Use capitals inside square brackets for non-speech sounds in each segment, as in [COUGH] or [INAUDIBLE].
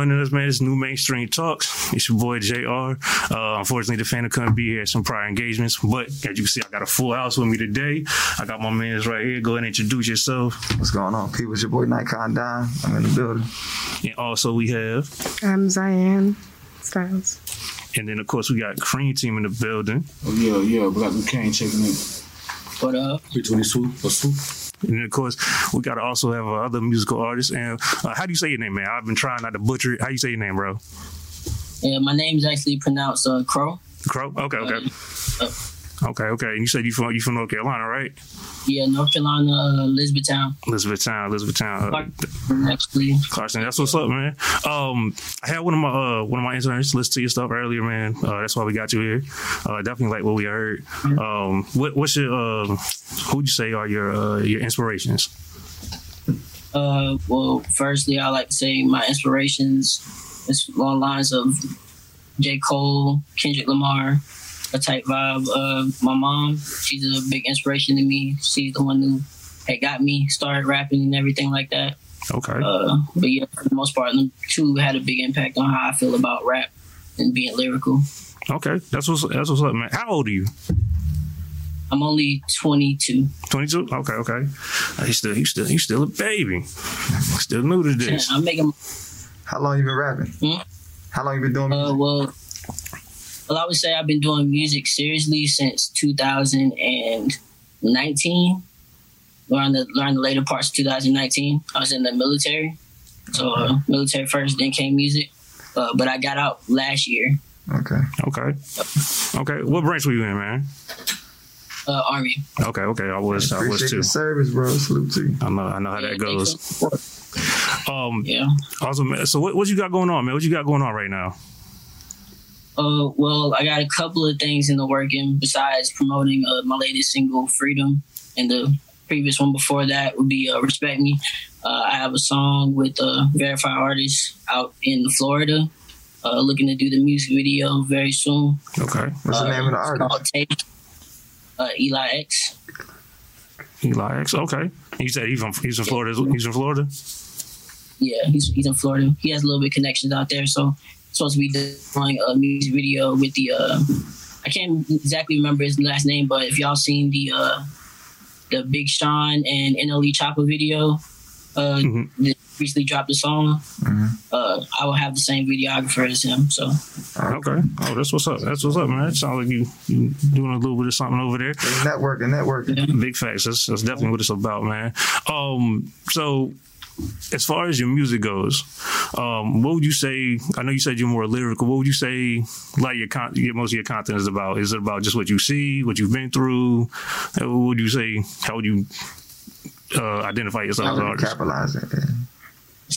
joining us, man. It's NuMainstream talks. It's your boy Jr. Uh, unfortunately, the fan couldn't be here. Some prior engagements, but as you can see, I got a full house with me today. I got my mans right here. Go ahead and introduce yourself. What's going on, people? It's your boy Nikon Don. I'm in the building. And also we have, I'm Zion Styles. and then of course we got Cream Team in the building. Oh, yeah, yeah, Black McCain checking in. What up? Between two, what's two? And of course we got to also have uh, other musical artists. And uh, how do you say your name, man? I've been trying not to butcher it. How you say your name, bro? Yeah, my name's actually pronounced uh, Crow. Crow. Okay, okay, Uh, okay, okay. And you said you from you from North Carolina, right? yeah, North Carolina, uh, Elizabethtown. Elizabethtown, Elizabethtown. Uh, Actually, Carson, that's what's up, man. Um, I had one of my uh, one of my interns listen to your stuff earlier, man. Uh, that's why we got you here. Uh, definitely like what we heard. Um, what, what's your uh, who'd you say are your uh, your inspirations? uh, well, firstly, I like to say my inspirations is along lines of J. Cole, Kendrick Lamar, a type vibe. Uh, my mom, she's a big inspiration to me. She's the one who had got me started rapping and everything like that. Okay, Uh, but yeah, for the most part, them two had a big impact on how I feel about rap and being lyrical. okay, that's what's that's what's up, man. How old are you? I'm only 22. Twenty two. Okay, okay. Uh, he's still he's still he's still a baby. Still new to this. [LAUGHS] I'm making How long you been rapping? Hmm? How long you been doing Uh, well, well, I would say I've been doing music seriously since 2019. Around the around the later parts of 2019, I was in the military, so uh, military first, then came music. Uh, but I got out last year, okay. Okay, okay. What branch were you in, man? uh, army. Okay, okay. I was I was Appreciate too. the service, bro. Salute to you. I know I know how Yeah, that goes. thanks Um, Yeah. awesome. man. So what what you got going on, man? What you got going on right now? Uh, well, I got a couple of things in the working besides promoting uh, my latest single, Freedom, and the previous one before that would be uh, Respect Me. Uh, I have a song with a verified artist out in Florida, uh, looking to do the music video very soon. Okay, What's the Uh, name of the it's artist? called Take. Uh, Eli X. Eli X. Okay, you said he's from he's from Florida. He's from Florida. Yeah, he's, he's in Florida. He has a little bit of connections out there, so supposed to be doing a music video with the. Uh, I can't exactly remember his last name, but if y'all seen the uh, the Big Sean and NLE Choppa video, uh, Mhm. that recently dropped a song. Mhm. Uh, I will have the same videographer as him. So Okay. Oh, that's what's up. That's what's up, man. It sounds like you you doing a little bit of something over there. Networking, networking. Big facts. That's, that's definitely what it's about, man. Um, so as far as your music goes, um, what would you say? I know you said you're more lyrical. What would you say? Like your, con- your most of your content is about? Is it about just what you see, what you've been through? What would you say? How would you uh, identify yourself How as an would artist? capitalize it?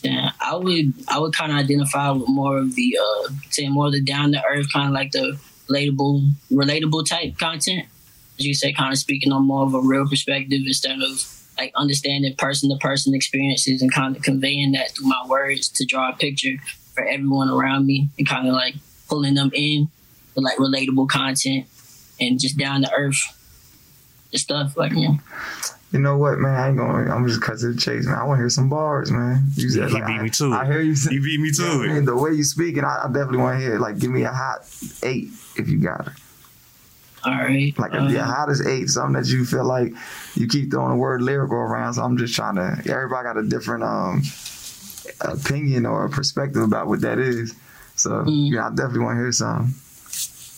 Yeah. yeah, I would I would kind of identify with more of the uh, say more of the down to earth kind of like the relatable relatable type content. As you say, kind of speaking on more of a real perspective instead of like understanding person to person experiences and kind of conveying that through my words to draw a picture for everyone around me and kind of like pulling them in with like relatable content and just down to earth stuff like you know. You know what, man? I ain't going. to I'm just cut to the chase, man. I want to hear some bars, man. You Yeah, he like, beat I, me too. I it. hear you. He beat me too. I it. mean, the way you speaking, I, I definitely want to hear. it. Like, give me a hot eight if you got it. All right. Like, uh, the hottest eight, something that you feel like you keep throwing the word lyrical around. So I'm just trying to. Everybody got a different um opinion or perspective about what that is. So Mm. yeah, I definitely want to hear something.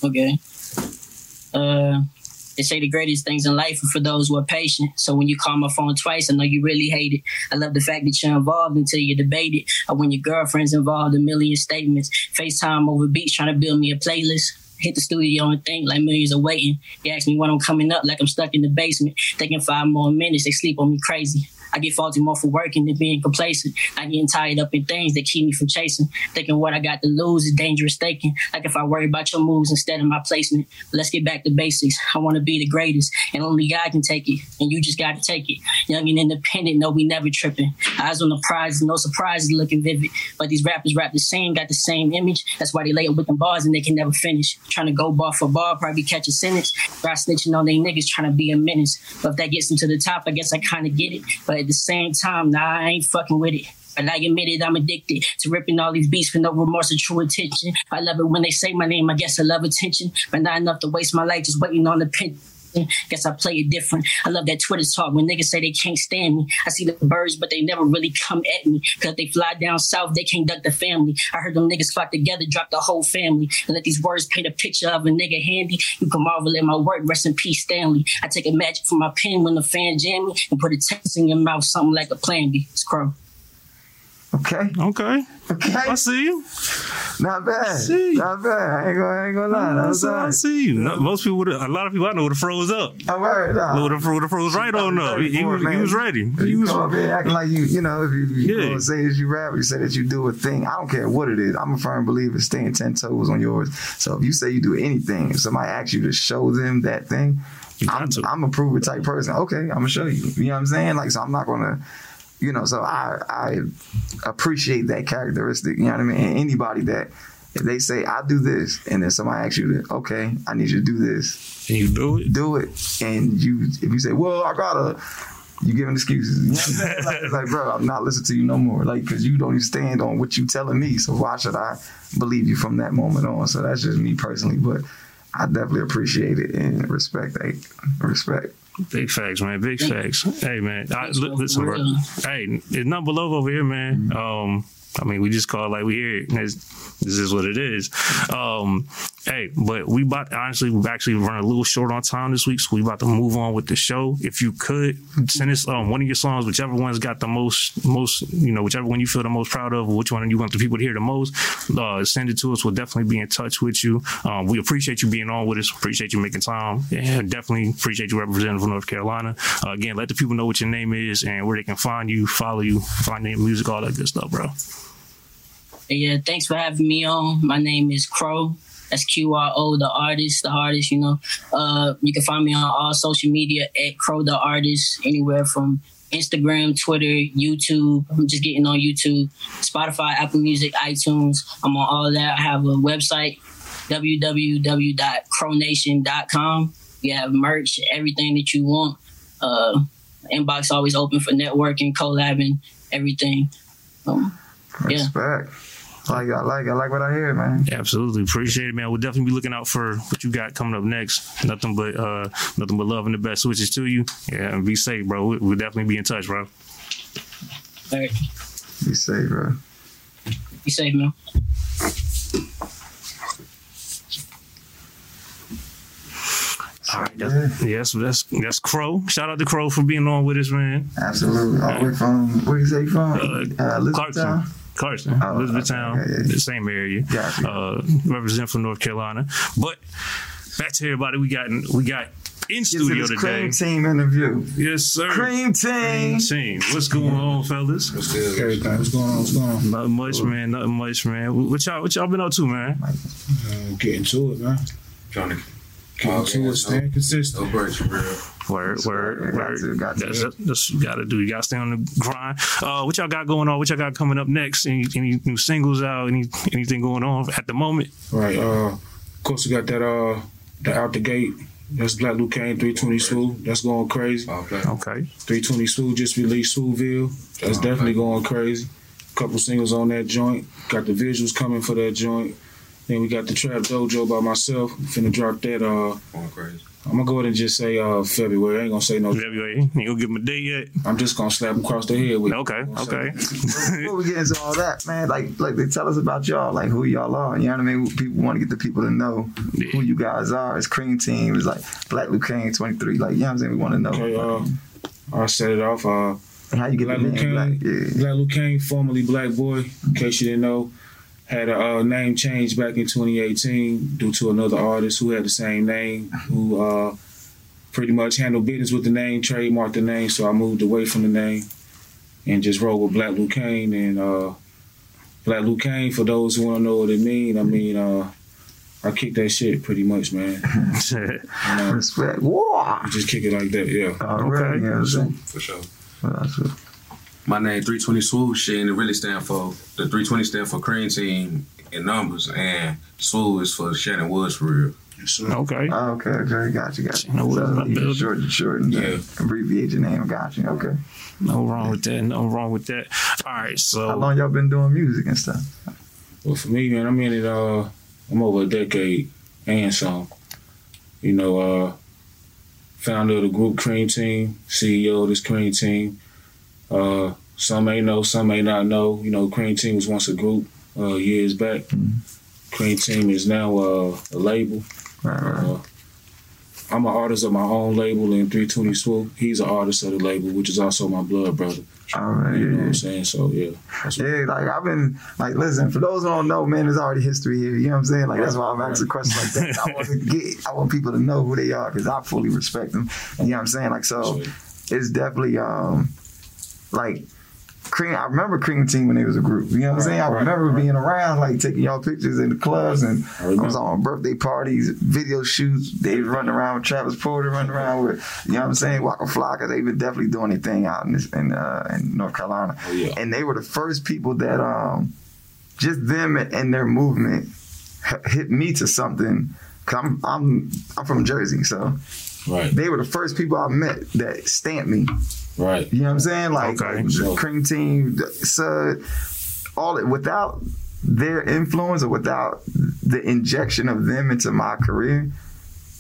Okay. Uh, they say the greatest things in life are for those who are patient. So when you call my phone twice, I know you really hate it. I love the fact that you're involved until you debate it. Or when your girlfriend's involved, a million statements. FaceTime over beats trying to build me a playlist. Hit the studio and think like millions are waiting. They ask me when I'm coming up, like I'm stuck in the basement. Thinking five more minutes, they sleep on me crazy. I get faulty more for working than being complacent. I getting tied up in things that keep me from chasing. Thinking what I got to lose is dangerous thinking. Like if I worry about your moves instead of my placement. Let's get back to basics. I want to be the greatest, and only God can take it. And you just got to take it. Young and independent, no, we never tripping. Eyes on the prize, no surprises, looking vivid. But these rappers rap the same, got the same image. That's why they lay up with them bars and they can never finish. Trying to go bar for bar, probably catch a sentence. Try snitching on they niggas, trying to be a menace. But if that gets them to the top, I guess I kind of get it. But at the same time, nah, I ain't fucking with it. And I admit it, I'm addicted to ripping all these beats with no remorse or true intention. I love it when they say my name, I guess I love attention, but not enough to waste my life just waiting on the pin. Guess I play it different. I love that Twitter talk when niggas say they can't stand me. I see the birds, but they never really come at me. Cause they fly down south, they can't duck the family. I heard them niggas flock together, drop the whole family. And let these words paint a picture of a nigga handy. You can marvel at my work, rest in peace, Stanley. I take a magic from my pen when the fan jam me and put a text in your mouth, something like a plan B. It's Qro. Okay. Okay. Okay. I see you. Not bad. See. you. Not bad. I ain't gonna, I ain't gonna lie. I was see, I see you. No, Most people would a lot of people I know would have froze up. I'm worried. Nah. Would have would have froze right on up. He, he was, he was ready. He you was, come up here acting like you, you know, if you, you Yeah. gonna say that you rap, you say that you do a thing. I don't care what it is. I'm a firm believer staying ten toes on yours. So if you say you do anything, if somebody asks you to show them that thing, I'm. I'm a prove it type person. Okay, I'm gonna show you. You know what I'm saying? Like, so I'm not gonna, you know. So I I appreciate that characteristic. You know what I mean? And anybody that if they say I do this, and then somebody asks you to, okay, I need you to do this and you do it? do it, and you if you say, well, I gotta, you giving excuses. You know? Like, it's like, bro, I'm not listening to you no more. Like, because you don't even stand on what you telling me. So why should I believe you from that moment on? So that's just me personally, but I definitely appreciate it and respect. Like, respect. Big facts, man. Big facts. Hey, man. I, man. listen, bro. Hey, it's not love over here, man. Um, I mean, we just call it like we hear it. It's, this is what it is. Um, hey, but we about honestly we've actually run a little short on time this week, so we about to move on with the show. If you could send us um, one of your songs, whichever one's got the most most you know, whichever one you feel the most proud of, which one you want the people to hear the most, uh, send it to us. We'll definitely be in touch with you. Um, we appreciate you being on with us. Appreciate you making time. Yeah, definitely appreciate you representing for North Carolina. Uh, again, let the people know what your name is and where they can find you, follow you, find your music, all that good stuff, bro. Yeah, thanks for having me on. My name is Qro. That's Q R O, the artist, the artist, you know. Uh, you can find me on all social media at Qro the Artist, anywhere from Instagram, Twitter, YouTube. I'm just getting on YouTube, Spotify, Apple Music, iTunes. I'm on all that. I have a website, www.crownation.com. You have merch, everything that you want. Uh, inbox always open for networking, collabing, everything. Um, Yeah. Respect. Like I like I like what I hear, man. Absolutely appreciate it, man. We'll definitely be looking out for what you got coming up next. Nothing but uh, nothing but love and the best wishes to you. Yeah, and be safe, bro. We- We'll definitely be in touch, bro. all right, Be safe, bro. be safe, man. All right, that's, yes, that's that's Qro. Shout out to Qro for being on with us, man. Absolutely. All the way from where you say you from? Uh, Clarkton, Elizabethtown? Clarkton, Oh, Elizabethtown, okay, yeah, yeah. the same area. Gotcha. Uh, represent from North Carolina. But back to everybody, we got we got in Get studio this today. cream team interview. Yes, sir. Cream team. Cream Team. What's going on, fellas? What's good? Everything. What's going on? What's going on? Nothing much, man. Nothing much, man. What y'all, what y'all been up to, man? Uh, getting to it, man. Trying to Getting to it, staying consistent. No breaks for real. Word, word, Got word. to, got to. You gotta do. You gotta stay on the grind. Uh, what y'all got going on? What y'all got coming up next? Any, any new singles out? Any anything going on at the moment? Right. Uh, of course, we got that. Uh, the out the gate. That's Black Luke Kane 320 Swoop. That's going crazy. Okay. Okay. 320 Swoop just released Swoopville. That's Okay. definitely going crazy. Couple singles on that joint. Got the visuals coming for that joint. Then we got the Trap Dojo by myself. Finna drop that. Uh, Going crazy. I'm gonna go ahead and just say uh February. I ain't gonna say no. February. You gonna give him a date yet? I'm just gonna slap him across the head with. it. Okay. Okay. Before we get into all that, man, like like they tell us about y'all, like who y'all are. You know what I mean? People want to get the people to know who you guys are. It's Cream Team. It's like Black Luke Kane 23. Like you know what I'm saying? We want to know. Okay, uh, I'll set it off. Uh, and how you get Black the Luke name Black? Kane, Yeah. Black Luke Kane, formerly Black Boy, in case you didn't know, had a uh, name change back in 2018 due to another artist who had the same name, who uh, pretty much handled business with the name, trademarked the name. So I moved away from the name and just rolled with Black Luke Kane. And uh, Black Luke Kane, for those who want to know what it mean, I mean, uh, I kick that shit pretty much, man. [LAUGHS] And, uh, Respect. Whoa. just kick it like that, yeah. Already, you know what I'm? For sure. That's it. My name 320 Swoosh, shit, and it really stand for the 320 stand for Cream Team in numbers, and Swoo is for Shannon Woods for real. So, Okay. Oh, okay, okay, got you, got you. No, so I'm short, short, and Yeah. abbreviate your name. Got you. Okay. No wrong with that. No wrong with that. All right. So How long y'all been doing music and stuff? Well, for me, man, I'm in it. Uh, I'm over a decade and some. You know, uh, founder of the group Cream Team, CEO of this Cream Team. Uh, some may know, some may not know. You know, Cream Team was once a group uh, years back. Cream Team is now uh, a label. Right, right. Uh, I'm an artist of my own label in 320 Swoop. He's an artist of the label, which is also my blood brother. All right, You know what. I'm saying? So yeah, Yeah, like I've been like, listen, for those who don't know, man, there's already history here. You know what I'm saying? Like that's why I'm asking questions like that. I want to [LAUGHS] get, I want people to know who they are because I fully respect them. You know what I'm saying? Like so, it's definitely um, like cream. I remember Cream Team when they was a group. You know what I'm saying? I Right, remember right. being around, like taking y'all pictures in the clubs, and I I, was on birthday parties, video shoots. They running around with Travis Porter, running around with you know what I'm saying, Waka Flocka. They been definitely doing their thing out in this in uh, in North Carolina Oh, yeah. and they were the first people that um just them and their movement hit me to something. Cause I'm I'm I'm from Jersey, so Right, they were the first people I met that stamped me. Right. You know what I'm saying? Like, Okay. like Sure. Cream Team, Sud, all it without their influence or without the injection of them into my career.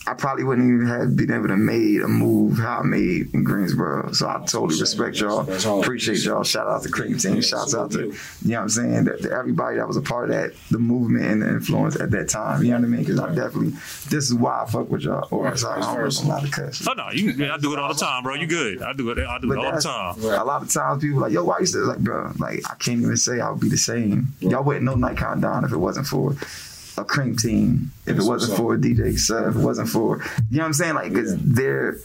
I probably wouldn't even have been able to made a move how I made in Greensboro. So I totally respect y'all. Appreciate y'all. Shout out to Cream Team. Yeah, Shouts out to you know what I'm saying? That, that everybody that was a part of that, the movement and the influence at that time. You know what I mean? Because I definitely, this is why I fuck with y'all. Or Right, sorry, I vice don't know a lot of cuss. Oh no, you, I do it all the time, bro. You good? I do it. I do it all the time. Right. A lot of times people like, yo, why you say like, bro, like I can't even say I would be the same. Y'all wouldn't know Nikon Don if it wasn't for a cream team, if That's it wasn't for DJ Sub, if it wasn't for you know what I'm saying? Like Yeah. they're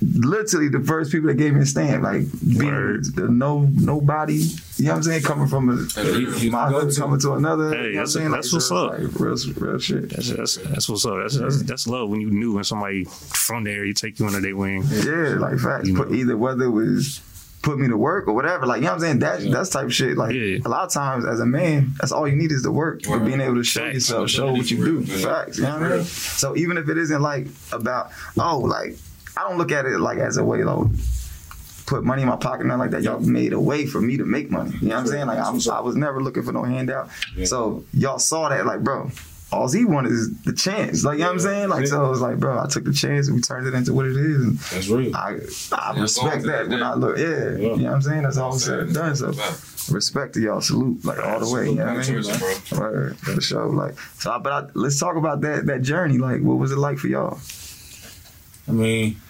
literally the first people that gave me a stamp, like being the no nobody, you know what I'm saying? Coming from a He- he my go hood to- coming to another. Hey, you know what I'm saying? That's it's what's just, up. Like real real shit. That's, that's that's what's up. That's, that's that's love when you knew when somebody from there you take you under their wing. Yeah, like facts. You know. either whether it was put me to work or whatever. Like you know what I'm saying? That Yeah. that's type of shit. Like Yeah. a lot of times as a man, that's all you need is the work for Right. being able to show Facts. yourself, show what you do. Yeah. Facts. You know what I mean? So even if it isn't like about oh, like I don't look at it like as a way like put money in my pocket, nothing like that. Y'all made a way for me to make money. You know what I'm saying? Like I'm, I was never looking for no handout. Yeah. So y'all saw that, like, bro, all he wanted is the chance. Like, you know what I'm saying? Like, so it was like, bro, I took the chance and we turned it into what it is. And That's real. I, I Yeah, respect that when. I look, yeah, Yeah. you know what I'm saying? That's all said and done. So respect to y'all, salute like all the way. You know what I mean? Bro. Word, for sure. Like, so, I, but I, let's talk about that that journey. Like, what was it like for y'all? I mean,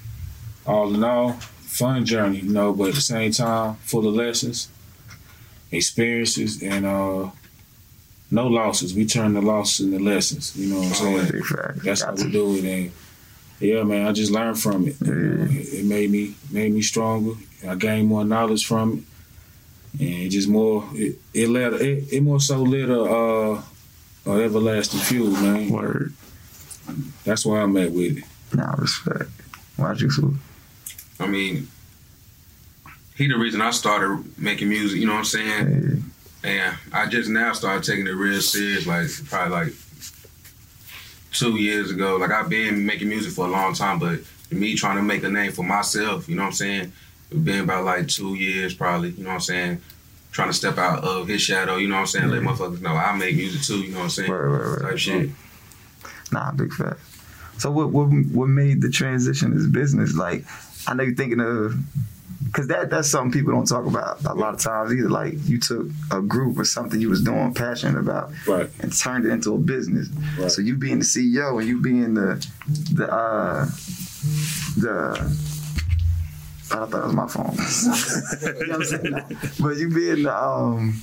all in all, fun journey, you know, but at the same time, full of lessons, experiences, and uh, no losses. We turn the losses into lessons. You know what I'm saying? Big fact. That's how we do it. And yeah, man, I just learned from it. You know, it, it made me made me stronger. I gained more knowledge from it, and it just more it it let it, it more so lit a uh, a everlasting fuel, man. Word. That's why I'm at with it. Nah, respect. Why'd you salute? I mean, he the reason I started making music. You know what I'm saying? Hey, And I just now started taking it real serious, like probably like two years ago. Like I've been making music for a long time, but me trying to make a name for myself, you know what I'm saying? It's been about like two years probably, you know what I'm saying? Trying to step out of his shadow, you know what I'm saying? Let mm-hmm. motherfuckers know I make music too, you know what I'm saying? Word, word, word. Type shit. Nah, big fact. So what what what made the transition as business? Like, I know you're thinking of because that that's something people don't talk about a lot of times either. Like you took a group or something you was doing passionate about Right. and turned it into a business. Right. So you being the CEO and you being the the uh the I thought it was my phone. [LAUGHS] you know what I'm saying? But you being the um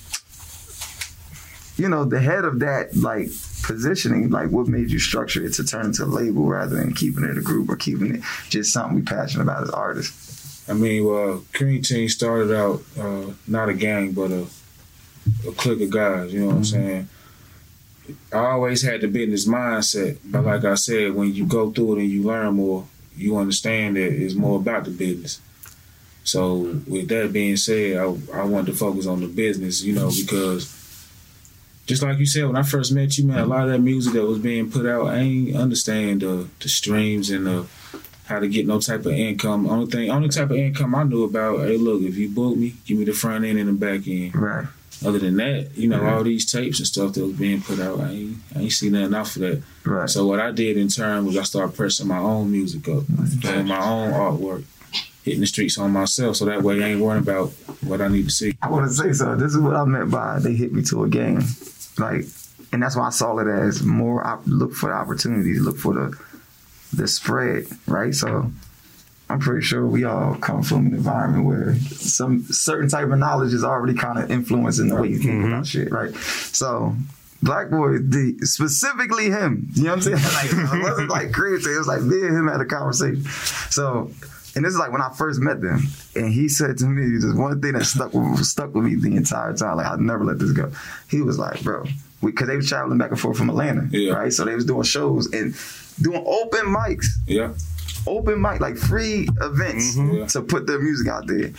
you know, the head of that like positioning, like what made you structure it to turn into a label rather than keeping it a group or keeping it just something we passionate about as artists. I mean, well, Cream Team started out uh, not a gang, but a a clique of guys. You know what I'm saying? I always had the business mindset, but like I said, when you go through it and you learn more, you understand that it's more about the business. So, with that being said, I, I wanted to focus on the business, you know, because just like you said, when I first met you, man, a lot of that music that was being put out, I ain't understand the the streams and the how to get no type of income. Only thing, only type of income I knew about. Hey, look, if you book me, give me the front end and the back end. Right. Other than that, you know, Yeah. all these tapes and stuff that was being put out, I ain't, I ain't seen nothing out for that. Right. So what I did in turn was I started pressing my own music up, doing my own artwork, hitting the streets on myself. So that way I ain't worrying about what I need to see. I want to say so. This is what I meant by they hit me to a game, like, and that's why I saw it as more. op- look for the opportunities, look for the the spread, right? So, I'm pretty sure we all come from an environment where some certain type of knowledge is already kind of influencing the way you think about mm-hmm. shit, right? So. Black boy, the specifically him, you know what I'm saying? [LAUGHS] Like, it wasn't like crazy. It was like me and him had a conversation. So, and this is like when I first met them, and he said to me this one thing that stuck with, stuck with me the entire time. Like I'd never let this go. He was like, "Bro," because they was traveling back and forth from Atlanta, Yeah. right? So they was doing shows and doing open mics, Yeah. open mic, like free events Yeah. to put their music out there.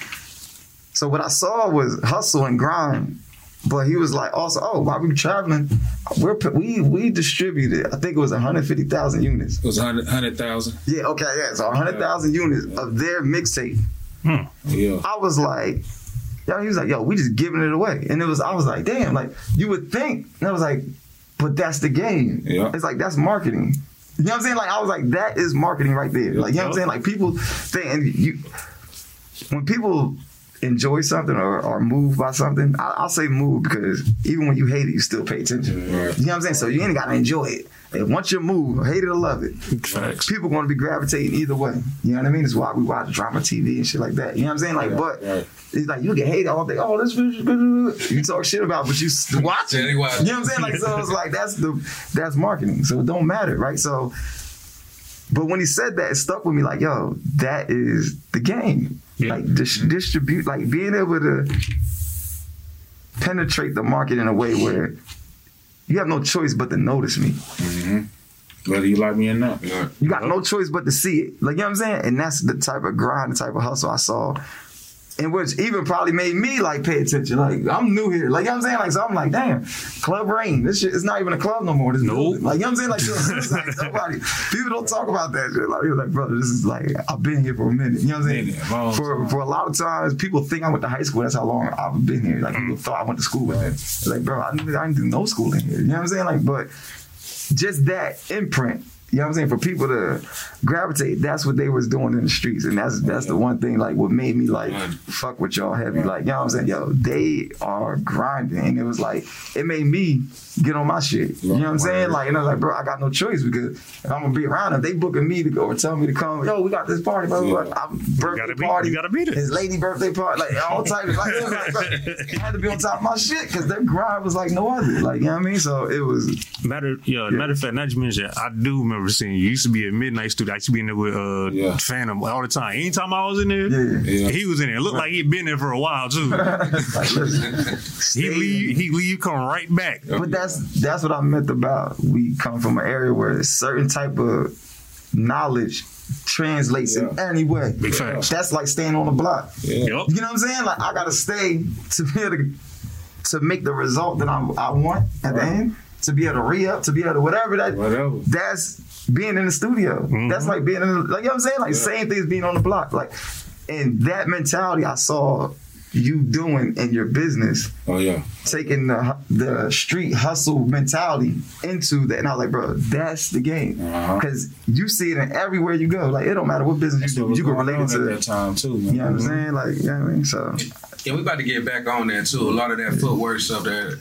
So what I saw was hustle and grind. But he was like, also, oh, while we were traveling, we're we we distributed. I think it was 150,000 units. It was a hundred hundred thousand. Yeah, okay, yeah. So 100,000 units of their mixtape. Hmm. Yeah. I was like, yo, he was like, yo, we just giving it away. And it was, I was like, damn, like you would think. And I was like, but that's the game. Yeah. It's like that's marketing. You know what I'm saying? Like I was like, that is marketing right there. Like you know what I'm saying? Like people think, and you, when people enjoy something or are moved by something, I, I'll say move because even when you hate it, you still pay attention. Right. You know what I'm saying? So you ain't gotta enjoy it. And once you move, hate it or love it, Facts. people going to be gravitating either way. You know what I mean? It's why we watch drama TV and shit like that. You know what I'm saying? Like, Right, but right. it's like you can hate all day. Oh, this is good. You talk shit about, but you s- [LAUGHS] watch it. Yeah. You know what I'm saying? Like, so it's like that's the that's marketing. So it don't matter, right? So, but when he said that, it stuck with me. Like, yo, that is the game. Yeah. Like dis- distribute, like being able to penetrate the market in a way where you have no choice but to notice me. Mm-hmm. Whether you like me or not. Yeah. You got no choice but to see it. Like, you know what I'm saying? And that's the type of grind, the type of hustle I saw. And which even probably made me like pay attention. Like, I'm new here. Like, you know what I'm saying? Like, so I'm like, damn, Club Rain. This shit is not even a club no more. This Nope. Like, you know what I'm saying? Like, like nobody, people don't talk about that shit. Like, you're like, brother, this is like, I've been here for a minute. You know what I'm saying? For, for a lot of times, people think I went to high school. That's how long I've been here. Like, people thought I went to school with them. Like, bro, I didn't, I didn't do no schooling here. You know what I'm saying? Like, but just that imprint. You know what I'm saying? For people to gravitate, that's what they was doing in the streets, and that's that's the one thing like what made me like fuck with y'all heavy. Like you know what I'm saying? Yo, they are grinding, and it was like it made me get on my shit. You know what I'm saying? Like and I was like, bro, I got no choice because if I'm gonna be around them, they booking me to go or tell me to come. Yo, we got this party, blah blah. blah. I'm birthday gotta be- party. you gotta be there. His lady birthday party, like all types. Like, it was like, I had to be on top of my shit because their grind was like no other. Like you know what I mean? So it was Matter, yeah, matter of fact, not just mention, I do remember seeing you. You used to be a midnight studio. I used to be in there with uh, Yeah. Phantom all the time. Anytime I was in there, Yeah. Yeah. he was in there. It looked like he'd been there for a while too. [LAUGHS] like listen. he leave, he leave, come right back. But that's that's what I meant about we come from an area where a certain type of knowledge translates in any way. Big facts. That's like staying on the block. Yeah. Yup. You know what I'm saying? Like I gotta stay to be able to, to make the result that I, I want at the end. To be able to re up, to be able to whatever that. Whatever. That's being in the studio. That's mm-hmm. like being in the, like you know what I'm saying? Like same thing as being on the block. Like and that mentality I saw you doing in your business Oh yeah. taking the the street hustle mentality into that, and I was like, bro, that's the game Uh-huh. because you see it in everywhere you go. Like it don't matter what business That's you what do, you can relate it to. at that time too. Man. You know what I'm saying? Like, you know what I mean? So Yeah, we about to get back on that too. A lot of that footwork stuff that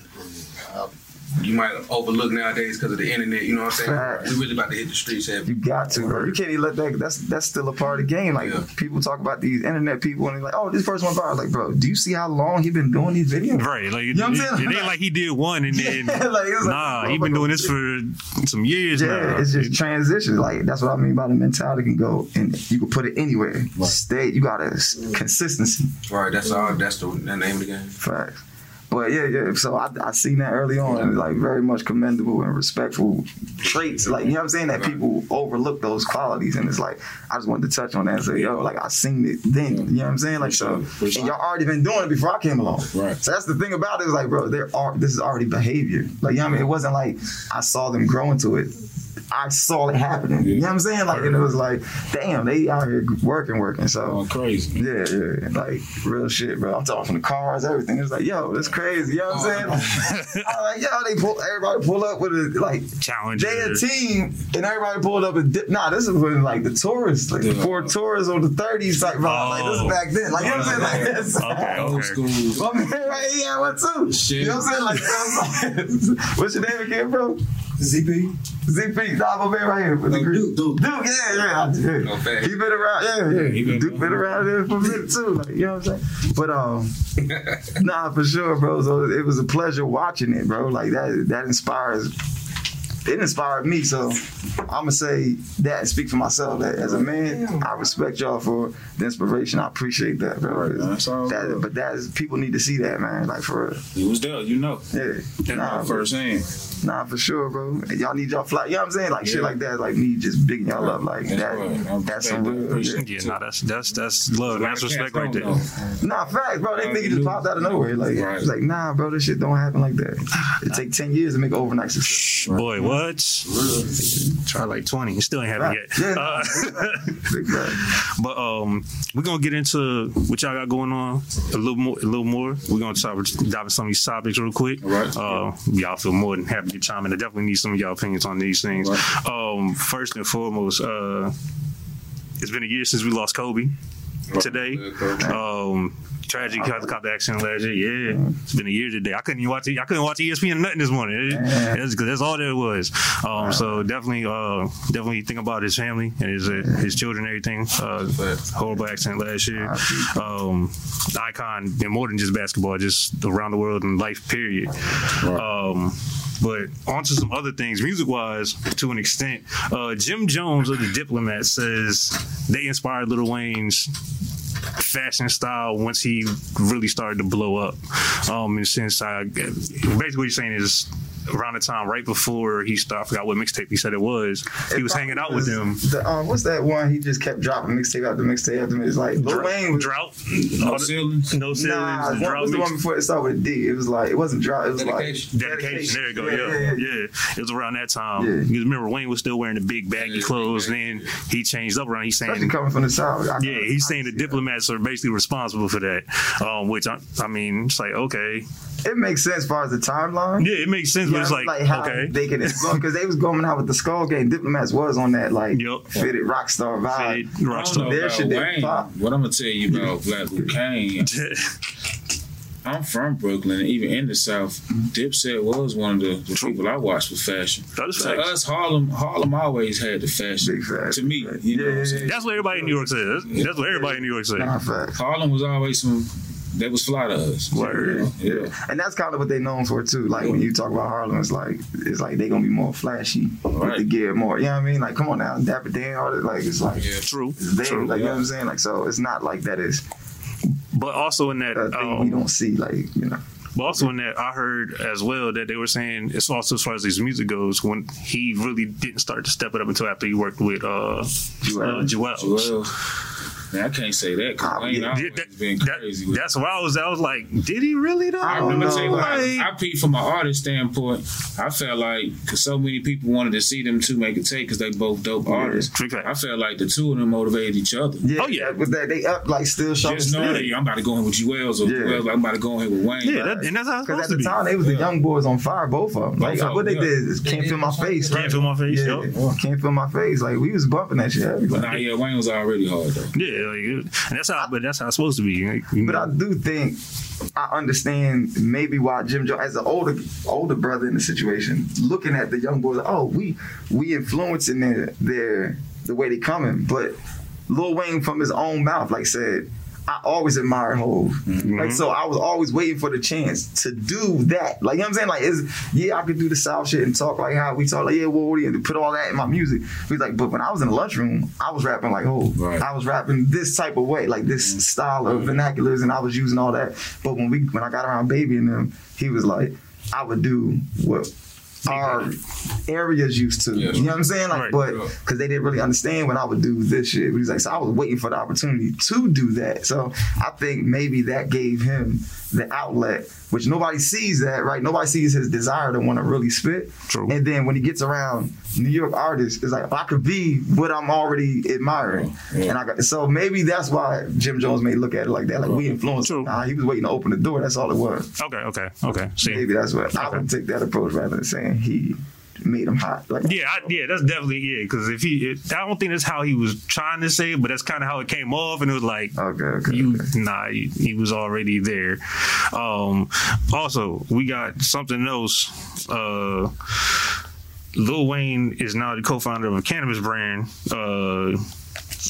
you might overlook nowadays because of the internet. You know what I'm saying? Facts. We really about to hit the streets heavy. you got to, bro. You can't even let that. That's that's still a part of the game. Like Yeah. people talk about these internet people, and they're like, oh, this person went viral. Like, bro, do you see how long he been doing these videos? Right, like you know what I'm it, saying? it ain't like he did one and then [LAUGHS] like, it's like, nah, he been doing this for some years Yeah, now. it's just transition. Like that's what I mean by the mentality can go and you can put it anywhere. Stay. You got to consistency. Right. That's all. That's the, the name of the game. Facts. But yeah, yeah. So I, I seen that early on, and like very much commendable and respectful traits. Like you know what I'm saying that people overlook those qualities, and it's like I just wanted to touch on that and say, yo, like I seen it then. You know what I'm saying? Like so, and y'all already been doing it before I came along. Right. So that's the thing about it. Is like, bro, there are this is already behavior. Like you know what I mean? It wasn't like I saw them grow into it. I saw it happening. You know what I'm saying? Like, and it was like, damn, they out here working, working. So Going crazy. yeah, yeah, like real shit, bro. I'm talking from the cars, everything. It's like, yo, that's crazy. You know what I'm saying? Oh. I'm like, yo, they pull, everybody pull up with a like challenge. they a team, and everybody pulled up and dip. Nah, this is when like the tourists, like the four tourists on the 30s, like bro, like this is Oh. back then. Like you know what I'm saying? Like oh. this. Okay, Old okay. school. My man right here had one too. Shit. You know what I'm saying? Like, I'm like [LAUGHS] what's your name again, bro? ZP. ZP, nah, my man right here. With the Oh. Duke, Duke. Duke, yeah, yeah, yeah. No fact. He been around, yeah, yeah. he been- Duke been around there for a minute too, like you know what I'm saying. But um, [LAUGHS] nah, for sure, bro. So it was a pleasure watching it, bro. Like that, that inspires. It inspired me, so I'm gonna say that and speak for myself. That as a man, I respect y'all for the inspiration. I appreciate that, bro. That's all That- but that is people need to see that, man. Like for real. He was there, you know. Yeah, nah, First hand. Nah, for sure, bro. Y'all need y'all fly. You know what I'm saying? Like shit like that, like me just bigging y'all up, like That's that. right. That's some real. Appreciate yeah. Yeah, nah, that's that's that's love. That's respect right there. Nah, facts, bro. They think it just do. popped out of nowhere. Like, Right. like, nah, bro, this shit don't happen like that. It take ten years to make overnight success. Shh, boy, what? Try like twenty. You still ain't have it Yeah, yet. nah. Uh, But um, we're gonna get into what y'all got going on a little more. A little more. We're gonna talk, dive into some of these topics real quick. All right. Uh, y'all feel more than happy to chime in. I definitely need some of y'all opinions on these things. Um, first and foremost, uh, it's been a year since we lost Kobe. Today, um, tragic helicopter accident last year. Yeah, it's been a year today. I couldn't even watch it. I couldn't watch ESPN or nothing this morning. It- that's, that's all there was. Um, so definitely, uh, definitely think about his family and his uh, his children, and everything. Uh, horrible accident last year. Um, icon and more than just basketball, just around the world and life. Period. Um, but on to some other things, music wise, to an extent. Uh, Jim Jones of the Diplomat says they inspired Lil Wayne's fashion style once he really started to blow up. Um, and since I basically what saying is around the time right before he started, I forgot what mixtape he said it was. He was hanging out with them. The, um, what's that one? He just kept dropping mixtape after mixtape after mixtape. It's like Lil Wayne was. Drought, No All ceilings. no ceilings, Nah, what drought was the mix- one before it started with D? It was like it wasn't drought. It was Dedication. like Dedication. There you go. Yeah, Yeah, yeah, yeah, yeah. It was around that time. Yeah. Because remember, Wayne was still wearing the big baggy Yeah, clothes, big and then he changed up around. He's Especially saying, coming from the south. I- yeah, he's saying the I see that. diplomats are basically responsible for that. Um, which I, I mean, it's like okay, It makes sense as far as the timeline. yeah, it makes sense, but it's like, how okay, they can explode because they was going out with the skull game. Diplomats was on that like Yup. fitted rock star vibe. Fitted rock I don't know Their about shit Wayne. pop. What I'm gonna tell you about Black Luke Kane, [LAUGHS] I'm from Brooklyn, and even in the South, Dipset was one of the, the people I watched for fashion. That is To facts. us, Harlem, Harlem always had the fashion. Big fact. To me, you know what I'm saying? That's what everybody in New York says. That's what everybody in New York says. Nah. Harlem was always some that was fly to us. Word. Yeah. And that's kind of what they known for too. Like when you talk about Harlem, it's like it's like they gonna be more flashy with Right. the gear more. You know what I mean? Like come on now, Dapper Dan, all that. Like it's like Yeah. True, it's there. true. Like you know what I'm saying? Like so, it's not like that is But also in that, a thing um, we don't see. Like you know, But also in that, I heard as well that they were saying it's also as far as his music goes, when he really didn't start to step it up until after he worked with uh, Juelz. uh Juelz. Well, man, I can't say that because Ah, Wayne yeah. always that- been crazy. with that's why I was. I was like, did he really though? I I don't remember know. saying, like, Like- I peeped from an artist standpoint. I felt like because so many people wanted to see them two make a take because they both dope artists. Big. I felt like the two of them motivated each other. yeah, Oh, yeah. with that they up like still showing. Just knowing that I'm about to go in with Juelz or Yeah. Juelz, like, I'm about to go in with Wayne. Yeah, that, and that's how it's Because supposed at to the be. time they was the young boys on fire, both of them. Like Both of what they did is can't feel my face. Can't feel my face. Yeah, can't feel my face. Like we was bumping that shit. heavy. But nah, yeah, Wayne was already hard though. Yeah, like, and that's how. But that's how it's supposed to be. You But know. I do think I understand maybe why Jim Jones, as an older older brother in the situation, looking at the young boys, like, oh, we we influencing their their the way they coming. But Lil Wayne from his own mouth, like said, I always admired Hove. Mm-hmm. Like so, I was always waiting for the chance to do that. Like you know what I'm saying? Like, is yeah, I could do the South shit and talk like how we talk. Like yeah, Woody and put all that in my music. He's like, but when I was in the lunchroom, I was rapping like Hove. Right. I was rapping this type of way, like this style of vernaculars, and I was using all that. But when we when I got around Baby and them, he was like, I would do what our areas used to. Yes. You know what I'm saying? Like, Right. but because they didn't really understand when I would do this shit. But he's like, so I was waiting for the opportunity to do that. So I think maybe that gave him the outlet, which nobody sees that, right? Nobody sees his desire to want to really spit. True. And then when he gets around New York artists, it's like I could be what I'm already admiring. Yeah. And I got so maybe that's why Jim Jones may look at it like that. Like we influenced True. Nah, he was waiting to open the door. That's all it was. Okay, okay, okay. See, Maybe that's what I would take that approach rather than saying he made him hot. Like Yeah, I, yeah, that's definitely yeah. Because if he, it, I don't think that's how he was trying to say it, but that's kind of how it came off, and it was like, Okay, okay. you, okay. nah, he, he was already there. Um, also, we got something else. Uh, Lil Wayne is now the co-founder of a cannabis brand. Uh,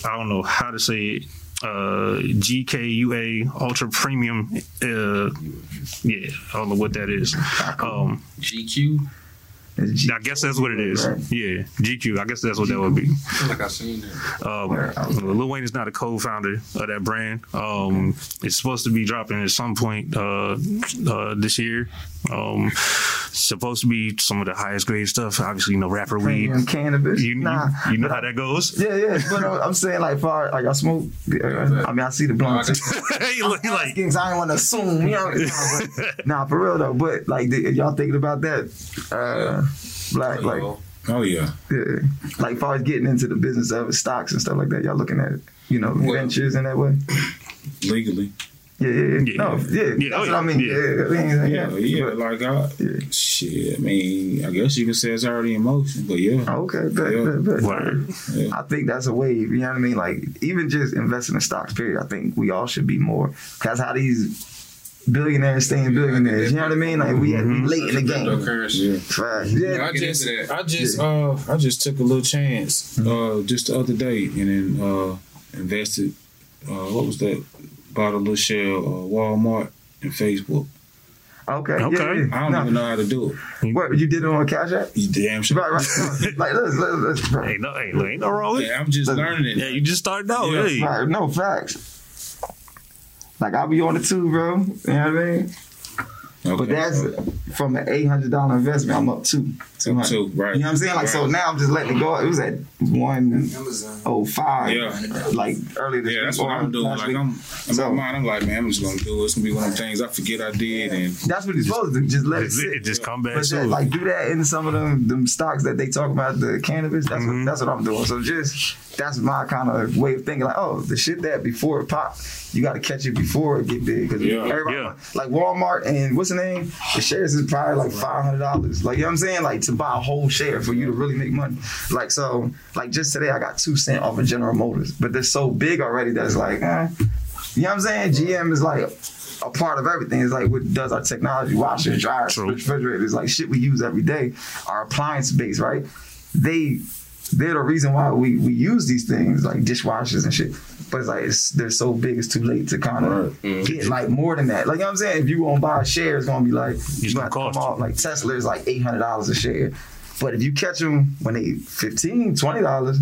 I don't know how to say it. Uh, GKUA Ultra Premium. Uh, yeah, I don't know what that is. Um, GQ. It's G- I guess that's what it is. Right. Yeah, GQ. I guess that's what that would be. I feel like I seen that. Um, Lil Wayne is not a co-founder of that brand. Um, it's supposed to be dropping at some point uh, uh, this year. Um, supposed to be some of the highest grade stuff. Obviously, you know, rapper weed. Premium cannabis. You, you- nah. you, know how that goes. Yeah, yeah, but uh, I'm saying like far like I smoke. Uh, I mean, I see the blunt. [LAUGHS] No, I too. look like, Things I don't want to assume. You know, nah, but- [LAUGHS] nah, for real though. But like, the, y'all thinking about that? Uh, black, oh, like, Oh yeah. yeah, like far as getting into the business of stocks and stuff like that. Y'all looking at, you know, Well- ventures in that way. Legally. Yeah, yeah, yeah. Yeah. No, yeah, Yeah, that's oh, what I mean. yeah. Yeah, I mean, Yeah, yeah. But- like I, Yeah. shit. I mean, I guess you can say it's already in motion, but yeah. Okay, but, Yeah. bet, bet. Word. Yeah. I think that's a wave. You know what I mean? Like even just investing in stocks. Period. I think we all should be more. That's how these billionaires staying billionaires. You know what I mean? Like we, we late in the game. Cryptocurrency. Yeah. Facts. Yeah. I just, into. I just, uh, I just took a little chance, uh, just the other day, and then uh, invested. Uh, what was that? Bought a little share of uh, Walmart and Facebook. Okay. Okay. Yeah, yeah. I don't No. even know how to do it. What you did it on Cash App? You damn sure. Right, right. [LAUGHS] [LAUGHS] Like let's, let's, let's bro. ain't no, ain't, ain't no wrong with it. Yeah, I'm just learning it. Yeah, you just started out. Yeah. Hey. Right, no facts. Like I'll be on it too, bro. You know what I mean? Okay, But that's so- from an eight hundred dollar investment. I'm up two. Up two, right. You know what I'm saying? Like so now I'm just letting it go. It was at one oh five. Yeah. Like earlier this year. Yeah, week. that's what I'm doing. last Like week. I'm in So- my mind, I'm like, man, I'm just gonna do it. It's gonna be one of them things I forget I did, and That's what you're supposed to do. Just let it It, sit. it just come back But that, like do that in some of them them stocks that they talk about the cannabis. That's Mhm. what that's what I'm doing. So just that's my kind of way of thinking. Like oh, the shit that before it pop, you got to catch it before it get big. Because Yeah. everybody Yeah. like Walmart and what's the name? The shares is probably like five hundred dollars. Like you know what I'm saying? Like to buy a whole share for you to really make money. Like so, like just today I got two cent off of General Motors, but they're so big already that it's like, eh. you know what I'm saying? GM is like a part of everything. It's like what does our technology, washers, dryers, refrigerators, like shit we use every day, our appliance base, right? They they're the reason why we, we use these things like dishwashers and shit. But it's like it's, they're so big, it's too late to kind of get like more than that. Like you know what I'm saying? If you gonna buy a share, it's gonna be like you gonna gonna come off like Tesla is like eight hundred dollars a share. But if you catch them when they 15 20 dollars,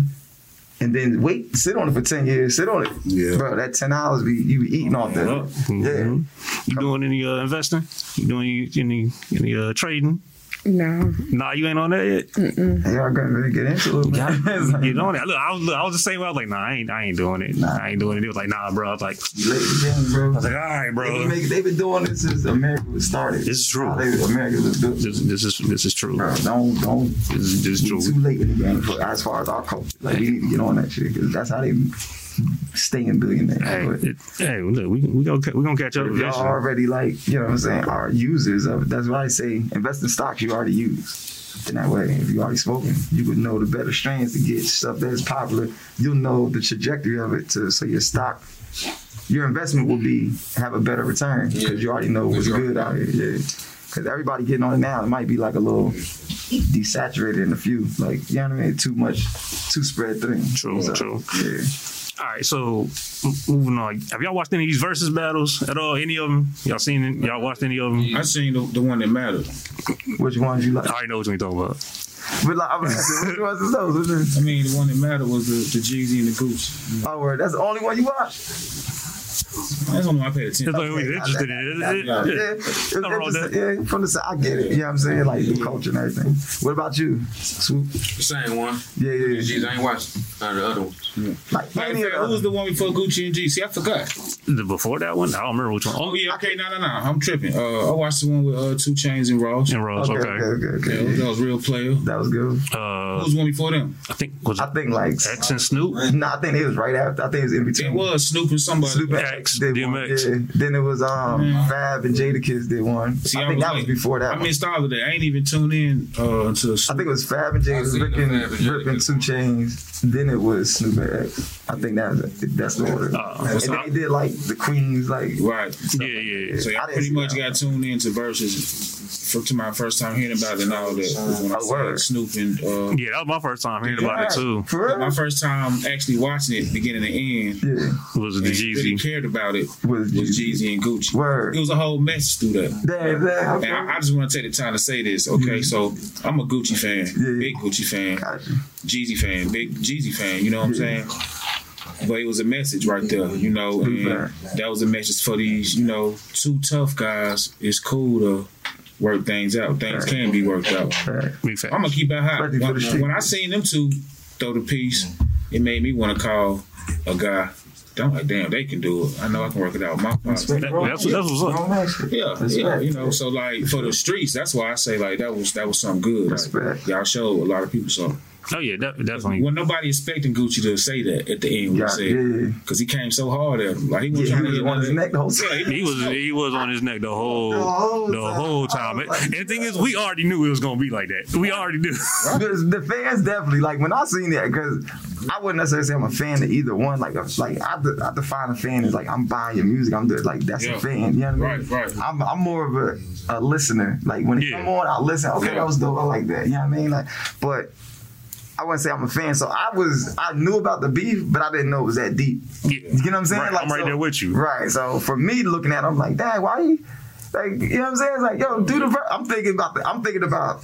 and then wait, sit on it for ten years, sit on it, Yeah. bro. That ten dollars be you be eating off that. Mhm. Yeah, You doing any uh, investing? You doing any any uh, trading? No. Nah, you ain't on that yet. y'all gonna really get into it. Yeah, Man. [LAUGHS] It's like, get on it. Look, I was, look, I was the same way. I was like, nah, I ain't, I ain't doing it. Nah. I ain't doing it. It was like, nah, bro. I was like, you late in the game, bro. I was like, all right, They bro. been, making, they been doing this since America was started. This is true. They- America was built. This, this is this is true. Bro, don't don't This is, this is be true. too late in the game for as far as our culture. Like we need to get on that shit because that's how they stay in billionaires. Hey, But it, hey, look, we we gonna we gonna catch up if y'all already like you know what I'm saying are users of it. That's why I say invest in stocks you already use. In that way, if you already smoking, you would know the better strains to get stuff that's popular. You'll know the trajectory of it to so your stock, your investment will be have a better return because Yeah. you already know what's good out here. Yeah, because everybody getting on it now, it might be like a little desaturated in a few, like you know what I mean, too much, too spread thin. True, true. Yeah. All right, so moving on. Have y'all watched any of these Verzuz battles at all? Any of them? Y'all seen it? Y'all watched any of them? I seen the, the one that mattered. Which ones you like? I already know what you're talking about. But like, I'm asking, which ones is those? Which? I mean, the one that mattered was the, the Jeezy and the Gucci. Oh, word. That's the only one you watch. That's the only one I paid attention. That's what we're interested in. Yeah, Yeah. [LAUGHS] yeah. It's Nothing wrong with interesting. yeah, from the side, I get it. You know what I'm saying? Like the culture and everything. What about you? Swoop? The same one. Yeah, yeah, yeah. Jeez, I ain't watched none of the other ones. Like, Matter any of of fact, who was the the one before Gucci and G? See, I forgot. The- Before that one, I don't remember which one. Oh Oh, yeah, okay, no, no, no, I'm tripping. Uh, I watched the one with uh, 2 Chainz and Ross. and Ross. okay, Okay. okay, okay, Yeah, that was real player. That was good. Uh, was the one before them? I think was it I think like X and Snoop. No, I think it was right after. I think it was in between. It was Snoop and somebody. Snoop and X, X did one. Yeah. Then it was um Fab and Jadakiss did one. See, I think that was before that. I one. missed all of that. I ain't even tuned in uh, until I think it was Fab and I Jadakiss seen the ripping, and ripping 2 Chainz. Then it was Snoop and X. I think that's that's the order. Uh, and then they did like the Queens, like right. Yeah, yeah. So I I pretty much got tuned into Verzuz for, to my first time hearing about it and all that. was When I Oh, saw word. Snoop and uh, Yeah, that was my first time hearing about it too. For my first time actually watching it beginning to end. Yeah, Was the and really Jeezy? cared about it was was Jeezy and Gucci. Word. It was a whole message through that. Damn, damn. And I, I just want to take the time to say this, okay? So I'm a Gucci fan, Yeah. big Gucci fan, Gotcha. Jeezy fan, big Jeezy fan. You know what I'm saying? But it was a message right there, you know, and that was a message for these, you know, two tough guys. It's cool to work things out. Things Right. can be worked out. Right. I'm gonna keep it hot. When, when I seen them two throw the piece, it made me want to call a guy. I'm like, damn, they can do it. I know I can work it out. My pops. That- that's, that's what's up. Wrong action. Yeah, Respect. yeah, you know. So like for the streets, that's why I say like that was that was something good. Like, y'all showed a lot of people something. Oh yeah, de- definitely. When nobody expecting Gucci to say that at the end, when Yeah, yeah. because he came so hard at him, like he was Yeah, trying he to was get on his neck the whole time. He was he was on his neck the whole The whole the time. whole I time. like, and the thing is, we already knew it was gonna be like that. We already knew. the, the fans definitely like when I seen that because I wouldn't necessarily say I'm a fan of either one. Like, a, like I, de- I define a fan as like I'm buying your music. I'm the, like that's Yeah. a fan. You know what I mean? Right, right. I'm I'm more of a, a listener. Like when it Yeah. come on, I listen. Okay, Yeah. that was dope. I like that. You know what I mean? Like, but. I wouldn't say I'm a fan, so I was I knew about the beef, but I didn't know it was that deep. Yeah. You know what I'm saying? Right, like, I'm right so- there with you. Right. So for me looking at it, I'm like, dang, why you like you know what I'm saying? It's like, yo, do the ver-. I'm thinking about the I'm thinking about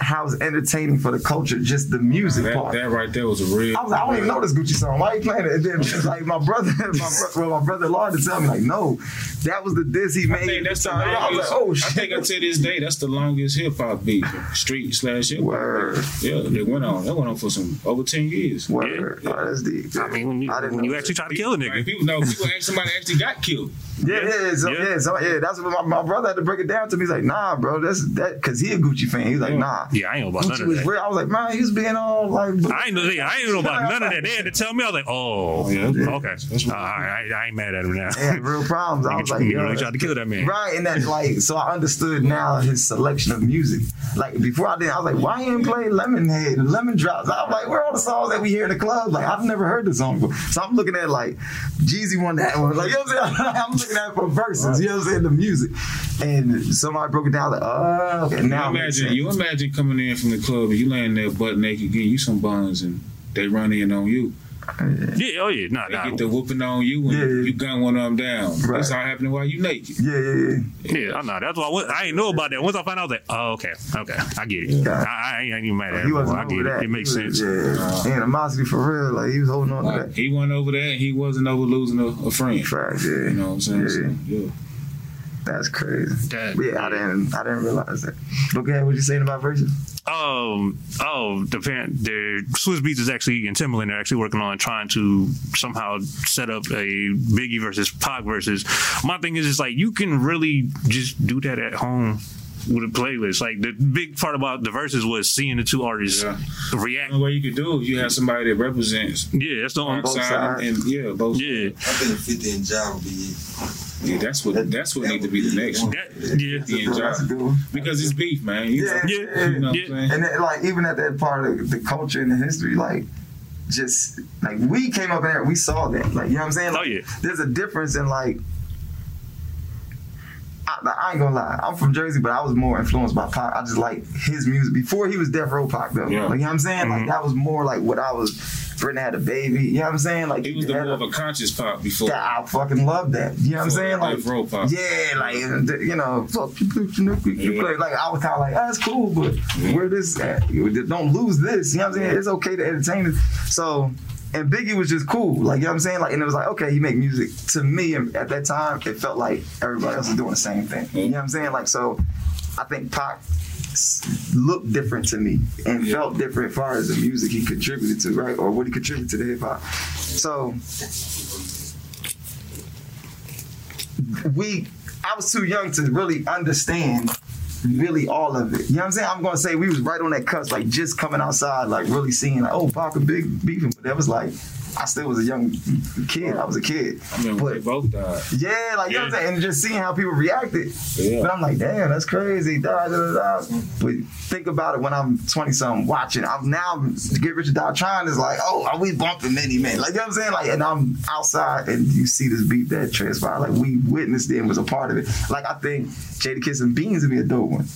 how it's entertaining for the culture, just the music That, part. that right there was a real. I was like, I don't even know this Gucci song. Why are you playing it? And then just [LAUGHS] like my brother, [LAUGHS] my bro- well, my brother Law to tell me like, no, that was the diss he I made. think that's the I was like, oh, longest. oh I shit. think until this day, that's the longest hip hop beat, street slash hip hop. Word. Yeah, they went on. That went on for some over ten years. Word. Oh, that's deep. I mean, when you, I didn't when you actually that. try to kill a Like, nigga, people know people actually somebody actually got killed. Yeah, yeah, so, Yeah. yeah, so yeah, that's what my, my brother had to break it down to me. He's like, nah, bro, that's that because he a Gucci fan. He's like, Yeah. nah. Yeah, I ain't know about none of was that. real. I was like, man, he was being all like. I ain't know. yeah, I ain't know about none of that. They had to tell me. I was like, oh, Yeah. okay. Uh, I, I ain't mad at him now. They had real problems. I was like, you yo, really tried to kill that man. Right, and that's like, so I understood now his selection of music. Like before I did, I was like, why he didn't play Lemonade and Lemon Drops? I'm like, where are all the songs that we hear in the club? Like I've never heard this song before. So I'm looking at like Jeezy won that one. Like you know what I'm saying? [LAUGHS] I'm looking at it for Verzuz. You know what I'm saying? The music, and somebody broke it down like, oh, okay, now you imagine, you imagine coming in from the club and you laying there butt naked, getting you some buns, and they run in on you. Yeah, oh yeah, nah, They nah. get the whooping on you, and Yeah, yeah. you gun one of them down. Right. That's all happening while you naked. Yeah, yeah, yeah. Yeah, I know. That's why I, was, I ain't know about that. Once I found out, I was like, oh, okay, okay, I get it. Yeah. I, I ain't, I ain't even mad at He it. wasn't I over get that. it. It makes was- sense. Yeah, animosity for real. Like he was holding on to that. he went over there, and he wasn't over losing a, a friend. Fact, yeah. You know what I'm saying? Yeah. So, yeah. That's crazy. That- But yeah, I didn't. I didn't realize that. Look at what you saying about Verzuz. Um. Oh, the fan, the Swizz Beatz is actually and Timbaland are actually working on trying to somehow set up a Biggie versus Pac versus. My thing is, it's like you can really just do that at home with a playlist. Like the big part about the Verzuz was seeing the two artists Yeah. react. The only way you could do it, you have somebody that represents Yeah, that's the one only. both side sides. and yeah, both. Yeah, I think 50 and Ja would be Yeah, that's what that's what need to be the next one. that, yeah. Yeah, Ja. That's a good one. Because it's beef, man. You Yeah, know, Yeah, you know what yeah. I'm? And then, like even at that part of the culture and the history, like just like we came up in there, we saw that. Like you know what I'm saying? Oh, yeah. There's a difference in like. I, I ain't gonna lie. I'm from Jersey, but I was more influenced by Pac. I just like his music before he was Death Row Pac though. Yeah. Like you know what I'm saying? Like mm-hmm. that was more like what I was. Britain had a baby. You know what I'm saying? Like He was the more a- of a conscious Pac before. that I fucking love that. You know what I'm saying? Like, Row yeah, like you know, Yeah. Like I was kind of like, oh, that's cool, but where this at? Don't lose this. You know what I'm saying? It's okay to entertain it. So. And Biggie was just cool, like you know what I'm saying, like, and it was like, okay, you make music. To me, at that time, it felt like everybody else was doing the same thing. You know what I'm saying? Like, so, I think Pac looked different to me and Yeah. felt different as far as the music he contributed to, right, or what he contributed to the hip hop. So, we I was too young to really understand really all of it. You know what I'm saying? I'm gonna say we was right on that cusp, like just coming outside, like really seeing like, oh, Parker big beefing, but that was like I still was a young kid. I was a kid. I mean, But- they both died. Yeah, like you know what I'm saying? And just seeing how people reacted. Yeah. But I'm like, damn, that's crazy. Da, da, da. But think about it when I'm 20 something watching. I'm now Get Rich or Die Trying is like, oh, are we bumping many men? Like, you know what I'm saying? Like, and I'm outside and you see this beat that transpired. Like, we witnessed it and was a part of it. Like, I think Jadakiss and Beans would be a dope one.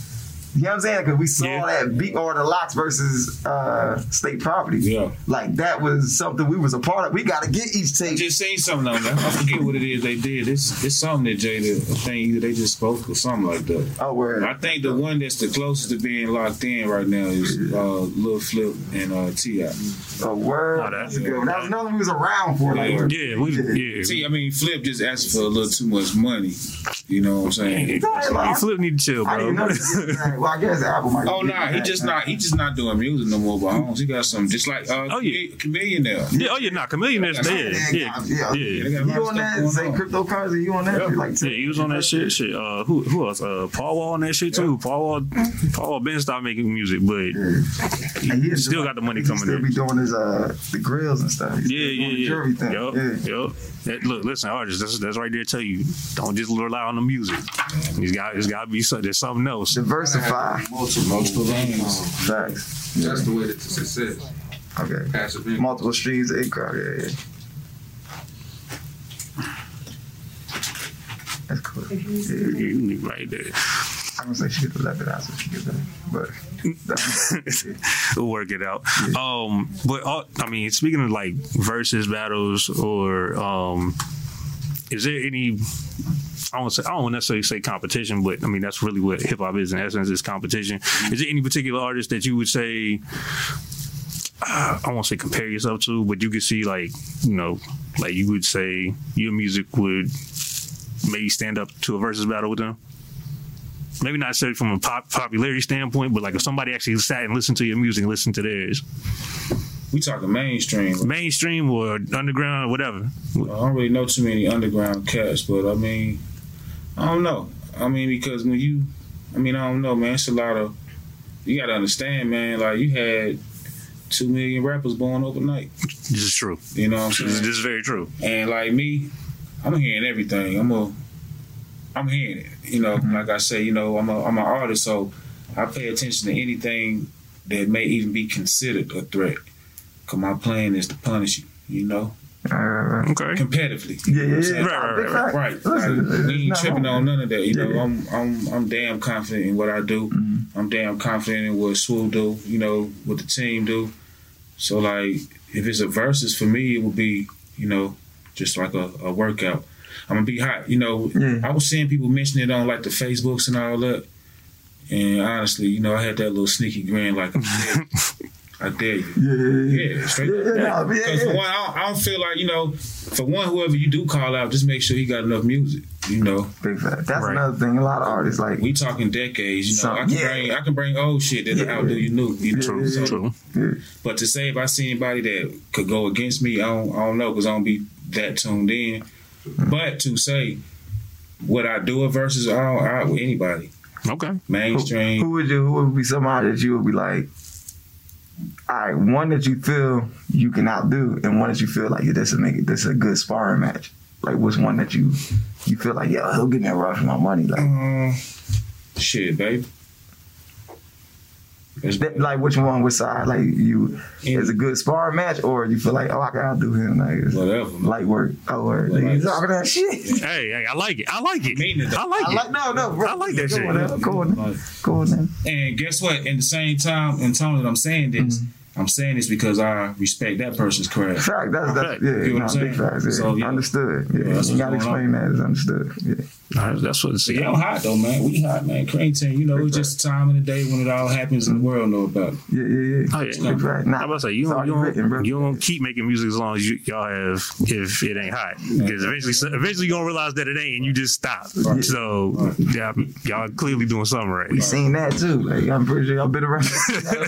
You know what I'm saying? Because we saw Yeah. that beat or the LOX versus uh, state property. Yeah. Like that was something we was a part of. We got to get each I just seen something on there. I forget what it is they did. It's it's something that Jada, I think either they just spoke or something like that. Oh, word. I think the one that's the closest to being locked in right now is uh, Lil Flip and uh, T.I. A word. Oh, that's that's a good one. That was another one we was around for. Like, Yeah. Yeah, we yeah. See, I mean, Flip just asked for a little too much money. You know what I'm saying? Hey, Flip need to chill, I didn't bro. Know. Well, I guess Apple might. Oh nah, he just not he just not doing music no more. But Holmes, he got some just like uh, Oh, yeah. chameleon now. yeah, oh yeah, nah, Chamillionaire's dead. Yeah, yeah. They yeah. got a You on that? Say on. cryptocurrency. You on that? Yeah. Like, Yeah, he was on that shit. Shit. Uh, who who else? Uh, Paul Wall on that shit too. Paul Wall, Paul Wall been stopped making music, but And he is still got the money coming still in. be doing his uh the grills and stuff. He's yeah, yeah, yeah. Jury thing. Yup, Yeah. yup. That, look, listen, artists. That's that's right there. To tell you, don't just rely on the music. He's got it's got to be so, there's something else. Diversify. Multiple, Multiple lanes. Facts. That's the way to success. Okay. Passive income. Multiple streams of income. Yeah, yeah. That's cool. Yeah, You need right there. I'm gonna say she could have left it out, she could have. But [LAUGHS] we'll work it out. Um, but uh, I mean, speaking of like versus battles, or um, is there any? I don't say I don't necessarily say competition, but I mean that's really what hip hop is in essence is competition. Is there any particular artist that you would say? I won't say compare yourself to, but you could see like you know, like you would say your music would maybe stand up to a versus battle with them. Maybe not necessarily from a pop, popularity standpoint, but like if somebody actually sat and listened to your music listened to theirs, We talking mainstream. mainstream or underground, whatever. I don't really know too many underground cats, but I mean, I don't know. I mean, because when you, I mean, I don't know, man. It's a lot of. You got to understand, man. Like you had two million rappers born overnight. This is true. You know what I'm saying? this is very true. And like me, I'm hearing everything. I'm a, I'm hearing it. You know, mm-hmm. like I say, you know, I'm a, I'm an artist, so I pay attention to anything that may even be considered a threat. Cause my plan is to punish you. You know, uh, Okay. competitively. yeah, yeah, yeah. Right, right, right, fact. Right. Listen, we ain't tripping on none of that. You know, Yeah. I'm I'm I'm damn confident in what I do. Mm-hmm. I'm damn confident in what Swoop do, you know, what the team do. So like if it's a versus for me, it would be, you know, just like a, a workout. I'm gonna be hot. You know, Yeah. I was seeing people mention it on like the Facebooks and all that. And honestly, you know, I had that little sneaky grin like [LAUGHS] I dare, you. Yeah, yeah, yeah. Yeah, straight Yeah, up. yeah, nah, yeah, Because for one, I don't, I don't feel like you know. For one, whoever you do call out, just make sure he got enough music. You know, Big fact. That's Right. another thing. A lot of artists like we talking decades. You know, I can yeah. bring I can bring old shit that Yeah. outdo you new. You know, True. so- True. But to say if I see anybody that could go against me, I don't, I don't know because I don't be that tuned in. But to say would I do a versus all out with anybody Okay. mainstream? Who would you? Who would be somebody that you would be like? All right, one that you feel you can outdo, and one that you feel like yeah, this will make it. This is a good sparring match. Like, what's one that you you feel like, yeah, he'll give me a run for my money? Like, Um, shit, baby. It's- That, like which one, which side? Like you, Yeah. is a good sparring match, or you feel like, oh, I can outdo him, like it's Whatever. man. light work. Oh, word. Like, you talking that shit. [LAUGHS] Hey, hey, I like it. I like it. Mean. I like I it. like no, no, bro. I like that shit. On now, go on, now. Like, go on. And guess what? In the same time, in tone that I'm saying this, mm-hmm. I'm saying this because I respect that person's craft. Fact, that's that's Fact. yeah, You know what I'm big saying? facts. Yeah. So, yeah. Understood. Yeah, Yeah, you gotta going explain that. It's understood. Yeah. Nah, that's what it's. See, I'm hot though, man. We hot, man. Cream Team, you know, it's just a time in the day when it all happens and the world know about it. Yeah, yeah, yeah. Oh, yeah. Big fact. Nah, I'm about to say you don't, already you, don't, written, you don't keep making music as long as you, y'all have if it ain't hot because eventually eventually you gonna realize that it ain't and you just stop. So yeah, y'all clearly doing something right. We seen that too. Like I'm pretty sure y'all been around.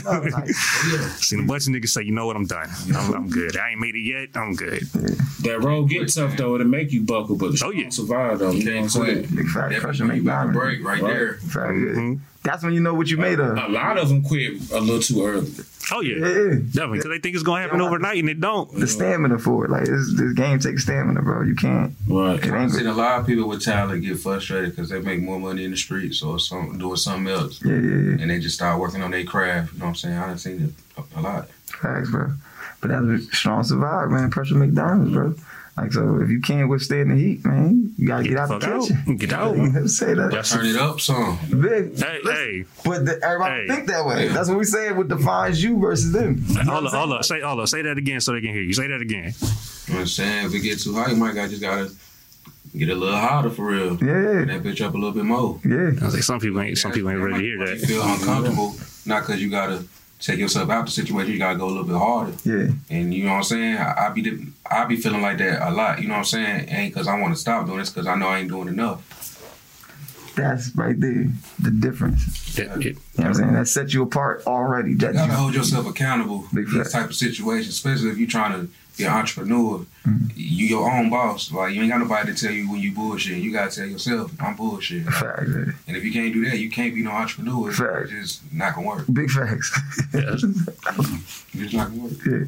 like, [LAUGHS] [LAUGHS] Seen a bunch of niggas say, you know what, I'm done. I'm, I'm good. I ain't made it yet. I'm good. That road get tough though, it'll make you buckle, but the Oh, yeah. yeah. survive though. You know what I'm saying? Quit. big fact. That Pressure make got diamonds. break right, Right. there. Fact, yeah. Mhm. That's when you know what you made of. A lot of them quit a little too early. Oh yeah, Yeah, yeah. definitely because they think it's gonna happen overnight and it don't. The stamina for it. Like this, this game takes stamina, bro. You can't. Right. It I've seen a lot of people with talent get frustrated because they make more money in the streets or some doing something else, Yeah, yeah, yeah. and they just start working on their craft. You know what I'm saying? I done seen it a, a lot. Facts, bro. But that's a strong survive, man. Pressure make diamonds, bro. Like so, if you can't withstand the heat, man, you gotta Get get, the out the fuck out. kitchen. Get [LAUGHS] out. You know, Say that. That's- Turn it up some. Big. Hey, hey, But the, everybody Hey. think that way. That's what we saying. What defines you versus them. You hold up, hold up, say, hold up, say that again so they can hear you. Say that again. You know what I'm saying? If it get too hot, you might got just gotta get a little hotter for real. Yeah. Turn Yeah, that bitch up a little bit more. yeah. I was like, some people ain't, some people ain't ready to hear You that. feel uncomfortable, not because you gotta take yourself out the situation. You gotta go a little bit harder. Yeah, And you know what I'm saying? I, I be the- I be feeling like that a lot. You know what I'm saying? Ain't because I want to stop doing this, because I know I ain't doing enough. that's right there. The difference. That- it- You know what I'm saying? That sets you apart already. That You gotta you, hold yourself accountable for Big these type of situations, especially if you're trying to be an entrepreneur. Mm-hmm. You your own boss. Like you ain't got nobody to tell you when you bullshit. You gotta tell yourself, I'm bullshit. fact. And if you can't do that, you can't be no entrepreneur. Fact. It's just not gonna work. Big facts. yeah. [LAUGHS] It's just not gonna work. yeah.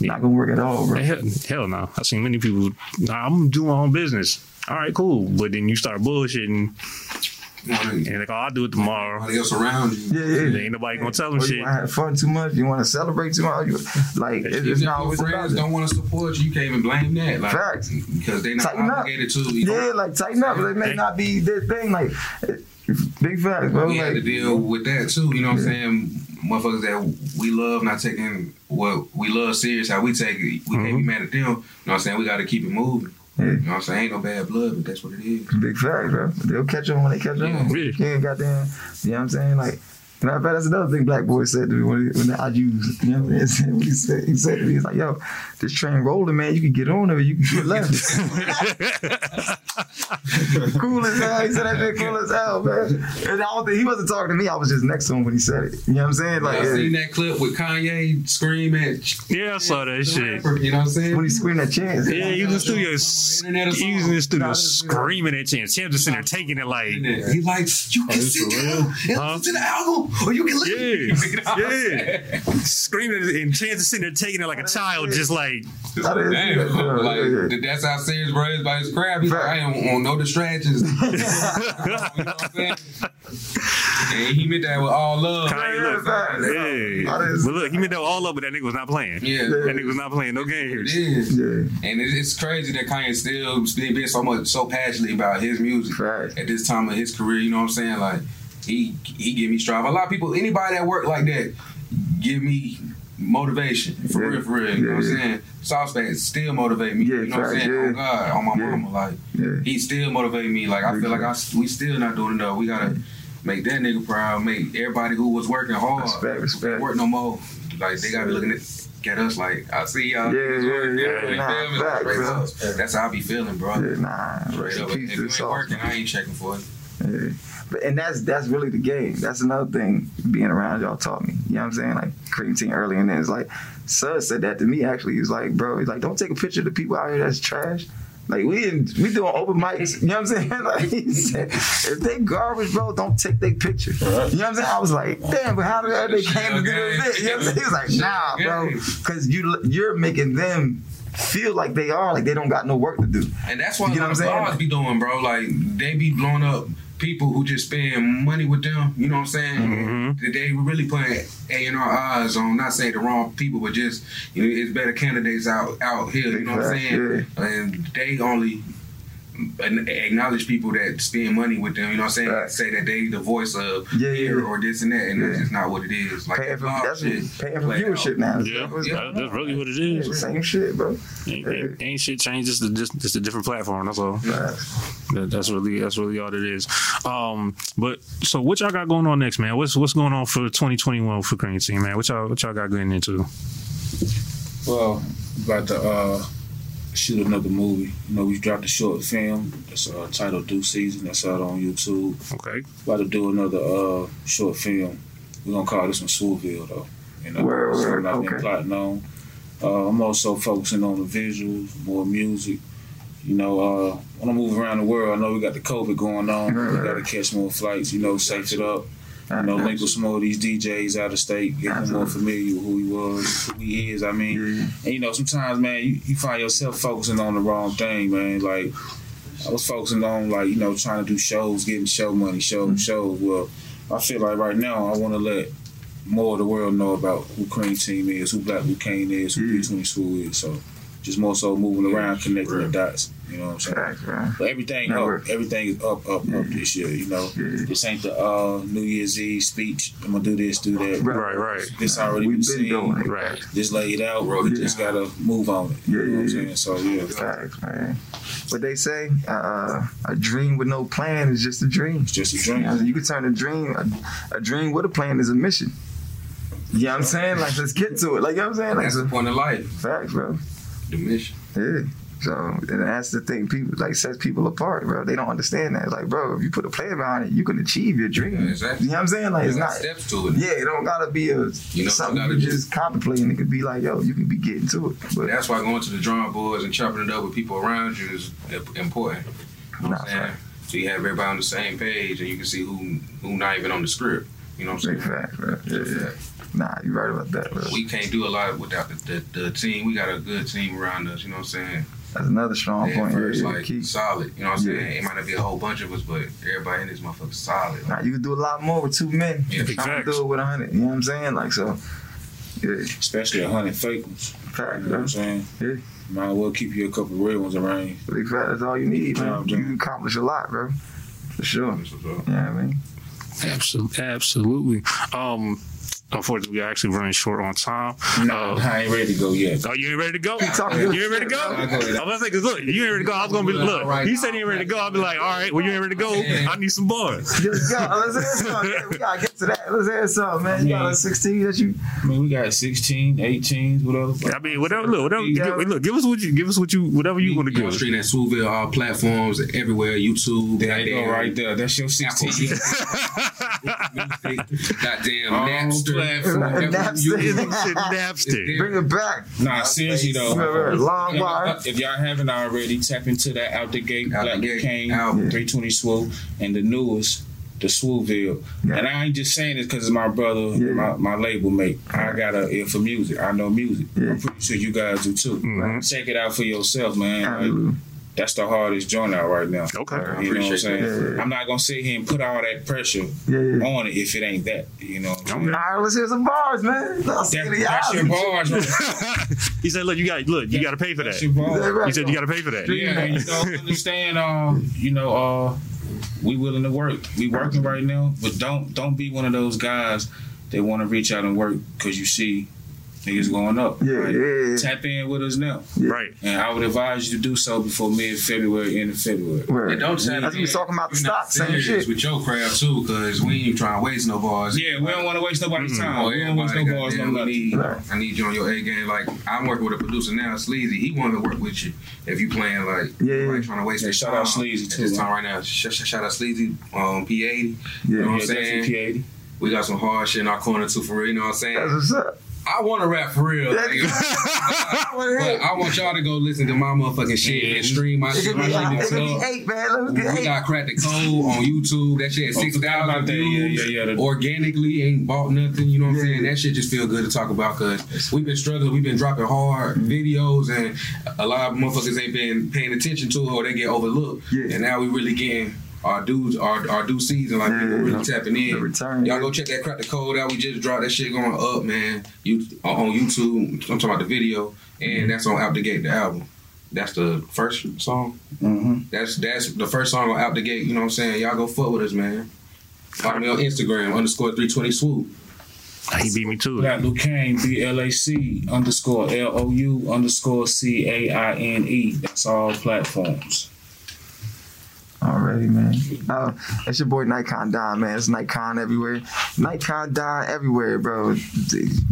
Not gonna work at all, bro. Hell, hell no. I've seen many people, nah, I'm doing my own business. All right, cool. But then you start bullshitting You and like, oh, I'll do it tomorrow. Nobody else around you. Yeah, yeah. And ain't nobody gonna tell them Or shit. you want to have fun too much? You want to celebrate too much? You, like it, Even it's if not your always about friends it. don't want to support you, you can't even blame that. Like, Facts. Because they not Tighten up. obligated to. You Yeah, know? like tighten up. It may not be their thing. Like big facts, bro. we had to deal with that too. You know what I'm saying? Motherfuckers that we love not taking what we love serious, how we take it. We can't be mm-hmm. mad at them. You know what I'm saying? We got to keep it moving. Yeah. You know what I'm saying? Ain't no bad blood, but that's what it is. big facts, bro. They'll catch on when they catch Yeah. on. Yeah. You can't goddamn. You know what I'm saying? Like. Matter of fact, that's another thing Black Boy said to me when, he, when I used. You know what I'm saying? [LAUGHS] He said, he said to me, he's like, yo, this train rolling, man. You can get on it or you can get left. [LAUGHS] cool as hell. He said that shit cool as hell, man. And I don't think he wasn't talking to me. I was just next to him when he said it. You know what I'm saying? Like, I yeah. seen that clip with Kanye screaming. Yeah, I saw that shit. You know what I'm saying? when he screamed at Chance. Yeah, he was in the studio, s- Internet or he was in the studio screaming at Chance. Chance was sitting there taking it like, He like, you can oh, this sit for down and Huh? listen to the album, or you can leave. yeah, [LAUGHS] You know yeah, screaming, and Chance is sitting there taking it like a child, just like, I Damn, that, like Yeah, yeah. that's how serious bro is about his craft. He's like, I ain't want no distractions. [LAUGHS] you know what I'm saying? And he meant that with all love. Kanye, Yeah, look, yeah. But look, he meant that with all love, but that nigga was not playing. Yeah, That nigga was not playing no it games. is. Yeah, And it's crazy that Kanye still being being so much so passionate about his music Facts. at this time of his career. You know what I'm saying? Like he he give me strive. A lot of people, anybody that work like that, give me motivation for Yeah. real, for real. You know what I'm Yeah. saying? Sauce fans still motivate me. Yeah, you know what I'm saying? yeah. Oh God, on my Yeah. mama, like yeah. he still motivate me. Like I feel like I we still not doing enough. We gotta make that nigga proud. Make everybody who was working hard Respect, respect. work no more. Like they gotta be looking at get us like I see y'all. Yeah, yeah, working. yeah. Nah, feel me? facts, Straight bro. That's how I be feeling, bro. Yeah, nah, Straight up. If you ain't working, I ain't checking for it. Yeah. And that's that's really the game. That's another thing being around y'all taught me. You know what I'm saying? Like cream team early in there. It's like Sud said that to me actually. He's like, bro, he's like, don't take a picture of the people out here that's trash. Like we in, we doing open mics, you know what I'm saying? [LAUGHS] Like he said, if they garbage, bro, don't take their picture. You know what I'm saying? I was like, damn, but how did they came to do this? You know what I'm saying? He was like, nah, bro, because you you're making them feel like they are, like they don't got no work to do. And that's what You know what I'm saying? be doing, bro. Like they be blowing up people who just spend money with them. You know what I'm saying? Mhm. That They really putting A and R eyes on. Not saying the wrong people, but just you know, it's better candidates out out here. You know what I'm saying? And they only acknowledge people that spend money with them. You know what I'm saying? Right. Say that they the voice of Yeah, here yeah. or this and that, and that's just not what it is. Like Paying that for blog that's shit. what, paying for play viewership out. now. Yeah, What's that- going that's really what it is. Yeah, same shit, bro. Ain't, ain't, ain't shit changed. Just, a- just just a different platform. That's all. That, that's really that's really all it is. Um, but so what y'all got going on next, man? What's what's going on for 2021 for Cream Team, man? What y'all what y'all got getting into? Well, about the. uh, shoot another movie. You know, we dropped a short film. That's uh, titled Due Season. That's out on YouTube. Okay, About to do another uh, short film. We're gonna call this one Swooville though. You know, Word, word, something I've been okay. plotting on. Uh, I'm also focusing on the visuals, more music. You know, uh, when I move around the world, I know we got the COVID going on. Right, We right. got to catch more flights. You know, safe it up. You know, link with some more of these DJs out of state, get them more familiar with who he was, who he is. I mean, and you know, sometimes, man, you, you find yourself focusing on the wrong thing, man. Like, I was focusing on, like, you know, trying to do shows, getting show money, show Mm-hmm. shows. Well, I feel like right now, I want to let more of the world know about who Cream Team is, who Black Blue Kane is, who. 320 Swoop is. So, just more so moving around, connecting the dots. You know what I'm saying? Facts, man. But everything Network. up, everything is up, up, up this year. You know, Yeah. this ain't the uh, New Year's Eve speech. I'm gonna do this, do that. Right. right, right, This already We've been been seen. doing it. right. This laid out. Bro, We yeah. just gotta move on it. Yeah, you know what I'm yeah, saying? So yeah, Facts, man. What they say, uh, a dream with no plan is just a dream. it's just a You, dream. know, you can turn a dream, a, a dream with a plan is a mission. You know what I'm saying? Like, let's get to it. Like, you know what I'm saying? Like, That's the point of life. facts, bro. The mission. Yeah. So, and that's the thing people, like, sets people apart, bro. They don't understand that. It's like, bro, if you put a plan behind it, you can achieve your dream. Yeah, exactly. You know what I'm saying? Like, it's not, steps to it. yeah, it don't gotta be a, You know, something you just- contemplating. It could be like, yo, you could be getting to it. But, That's why going to the drawing boards and chopping it up with people around you is important. You know what I'm saying? So you have everybody on the same page and you can see who who not even on the script. You know what I'm saying? fact, bro. Yeah, yeah. Nah, you right about that, bro. We can't do a lot without the, the, the team. We got a good team around us. You know what I'm saying? That's another strong At point. Yeah, first, yeah, like key. solid. You know what I'm Yeah. saying? It might not be a whole bunch of us, but everybody in this motherfucker solid. Like, Nah, you can do a lot more with two men. Yeah, trying facts. to do it with a hundred. You know what I'm saying? Like so. Yeah, Especially a hundred fake ones. fact, You know what. I'm saying? Yeah. Might as well keep you a couple real ones around you. Big fact. That's all you need, man. I'm You doing- can accomplish a lot, bro. For sure. Yeah. You know I mean? Absolutely, absolutely. Um, unfortunately, we are actually running short on time. No, Uh, I ain't ready to go yet. Oh, you ain't ready to go? talking You ain't ready to go? [LAUGHS] I'm about to say, 'cause look, you ain't ready to go. I was gonna be look. He said he ain't ready to go. I'll be like, all right, well, you ain't ready to go. I need some bars. Yo, yo, let's hear something. [LAUGHS] We gotta get to that. Let's hear something, man. You got a 16 that you. I mean, we got 16, 18, whatever. I mean, whatever. Look, whatever. Yeah. Give, look, give us what you give us what you whatever you want to You give on us. street at Swooville, all platforms, everywhere, YouTube, There you go, right there. That's your 16. [LAUGHS] Goddamn All Napster. platforms. Whatever you Napster. use. Shit, [LAUGHS] Napster. Bring it back. Nah, seriously though. Long bar. If y'all haven't already, tap into that Out the Gate, Out Black Gate Kane, album. 320 Swoop, and the newest, the Swooville. Yeah. And I ain't just saying this because it's my brother, Yeah. my, my label mate. I got a ear for music. I know music. Yeah. I'm pretty sure you guys do too. Mhm. Check it out for yourself, man. Like, Absolutely. that's the hardest joint out right now. Okay. I You know what I'm appreciate saying? that. Yeah, yeah. I'm not gonna sit here and put all that pressure Yeah, yeah. on it if it ain't that. You know I'm saying? All right, let's hear some bars, man. Let's That, see the that's your bars, right? [LAUGHS] he said, "Look, you got look, you got to pay for That's that." your bars. He said, "You got to pay for that." Yeah, and, you know, understand. Uh, you know, uh, we willing to work. We working right now, but don't don't be one of those guys that want to reach out and work because you see niggas going up. Yeah, right? yeah, yeah. Tap in with us now, Right. and I would advise you to do so before mid February, end of February. Right. And don't tell That's what we talking about the You're not stock, same shit. with your craft too, because we ain't trying to waste no bars. Yeah, we don't want to waste nobody's Mhm. time. Oh, we don't waste no bars, no goddamn, we nothing. need, Right. I need you on your A game. Like I'm working with a producer now, Sleazy. He want to work with you if you playing like Yeah. right, trying to waste Yeah, your shout time. out Sleazy, At too, this time right now, sh- sh- shout out Sleazy, um, P80. You know what I'm saying? P80. We got some hard shit in our corner too, for real. You know what I'm saying? That's what's up. I want to rap for real. That's- nigga. [LAUGHS] What But. I want y'all to go listen to my motherfucking shit and stream my shit could be, right in it could be eight, man. Let's We eight. got Crack the Code on YouTube. That shit at Oh, six forgot thousand about that. Yeah, yeah, yeah. Organically, ain't bought nothing. You know what I'm saying? That shit just feel good to talk about because we've been struggling. We've been dropping hard videos, and a lot of motherfuckers ain't been paying attention to it, or they get overlooked. Yeah. And now we really getting our dudes, our, our due season, like people Yeah, really tapping the in. return, Y'all go check that crack the code out. We just dropped that shit going up, man. You on YouTube. I'm talking about the video, and that's on Out the Gate, the album. That's the first song. hmm That's that's the first song on Out the Gate. You know what I'm saying? Y'all go fuck with us, man. Follow me on Instagram underscore three twenty swoop. He beat me too. it. Blac Lou Caine, B L A C underscore L O U underscore C A I N E. That's all platforms. Already, man. Oh, it's your boy Nikon Don, man. It's Nikon everywhere. Nikon Don everywhere, bro.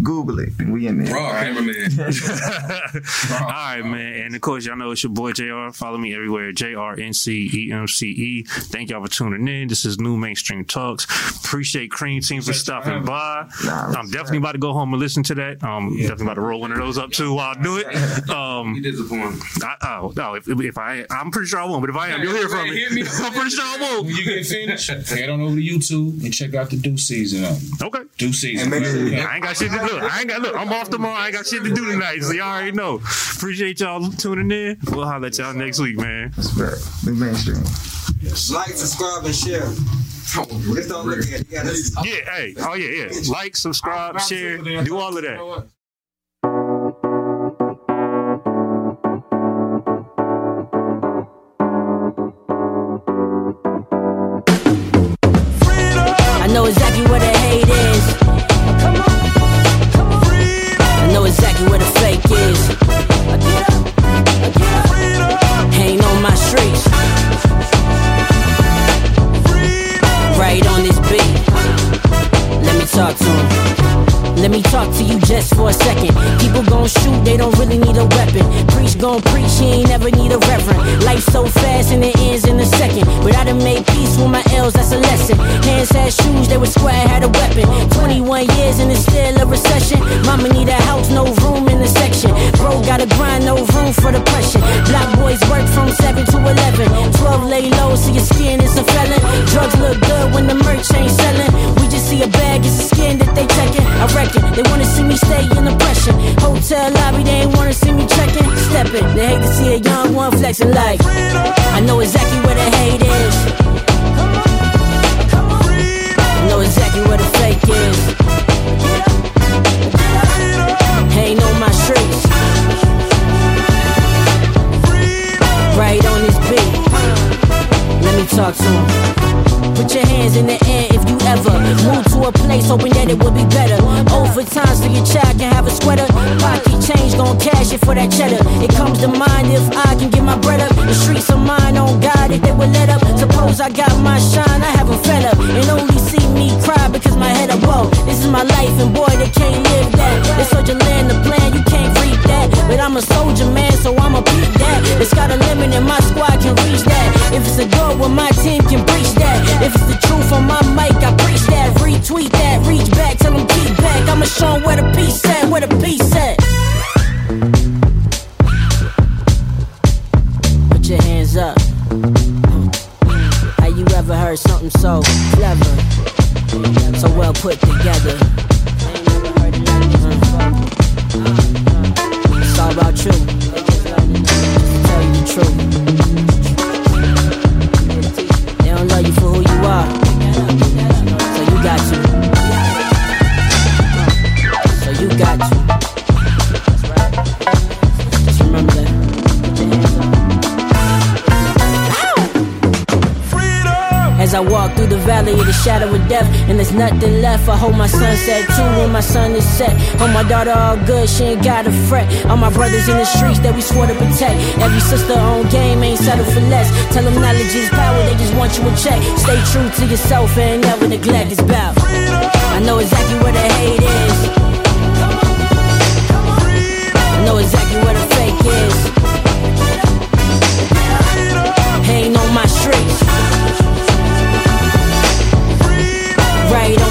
Google it. We in there. Raw cameraman. [LAUGHS] [LAUGHS] All right, man. And of course, y'all know it's your boy JR. Follow me everywhere. J R N C E M C E. Thank y'all for tuning in. This is NuMainstream Talks. Appreciate Cream Team for stopping by. Nah, I'm definitely about to go home and listen to that. Um, Yeah. definitely about to roll one of those up too while I do it. [LAUGHS] You Um, disappointed. I, oh no, if, if I, I'm pretty sure I won't. But if I am, you'll hear from me. Hit [LAUGHS] me. I'm pretty sure I When won't. you get finished, head on over to YouTube and check out the Due Season album. Okay. Due Season. Make sure I ain't got shit to do. I ain't got look. I'm off tomorrow. I ain't got shit to do tonight. So y'all already know. Appreciate y'all tuning in. We'll holler at y'all next week, man. Respect. NuMainstream. Like, subscribe, and share. Just don't look at it. Yeah, hey. Oh yeah, yeah. Like, subscribe, share, do all of that. Me talk to you just for a second. People gon' shoot, they don't really need a weapon. Preach gon' preach, he ain't never need a reverend. Life so fast and it ends in a second. But I done made peace with my L's, that's a lesson. Hands had shoes, they were square, had a weapon. 21 years and it's still a recession. Mama need a house, no room in the section. Bro gotta grind, no room for depression. Black boys work from 7 to 11. 12 lay low, so your skin is a felon. Drugs look good when the merch ain't selling. We just see a bag, it's a skin that they checking. I reckon they wanna see me stay in the pressure. Hotel lobby, they ain't wanna see me checking. Stepping, they hate to see a young one flexing like. I know exactly where the hate is. I know exactly where the fake is. Ain't on my streets. Right on this beat. Let me talk to him. Put your hands in the air if you ever move to a place hoping that it will be better. Overtime so your child can have a sweater. Pocket change, gon' cash it for that cheddar. It comes to mind if I can get my bread up. The streets are mine, on God, if they were let up. Suppose I got my shine, I haven't fed up. And only see me cry because my head up. This is my life, and boy, they can't live that. Such a land, the plan, you can't read that. But I'm a soldier, man, so I'ma beat that. It's got a limit, and my squad can reach that. If it's a goal, well, my team can breach that. If it's the truth on my mic, I preach that. Retweet that, reach back, tell them keep back. I'ma show where the peace at, where the peace at. Put your hands up. Have you ever heard something so clever, so well put together? It's all about. Just tell you the truth. shadow of death, and there's nothing left. I hold my sunset too when my sun is set. Hold my daughter all good, she ain't got a fret. All my brothers in the streets that we swore to protect. Every sister on game ain't settled for less. Tell them knowledge is power, they just want you a check. Stay true to yourself and never neglect. It's about. I know exactly where the hate is. I know exactly where the fake is. Ain't on my streets right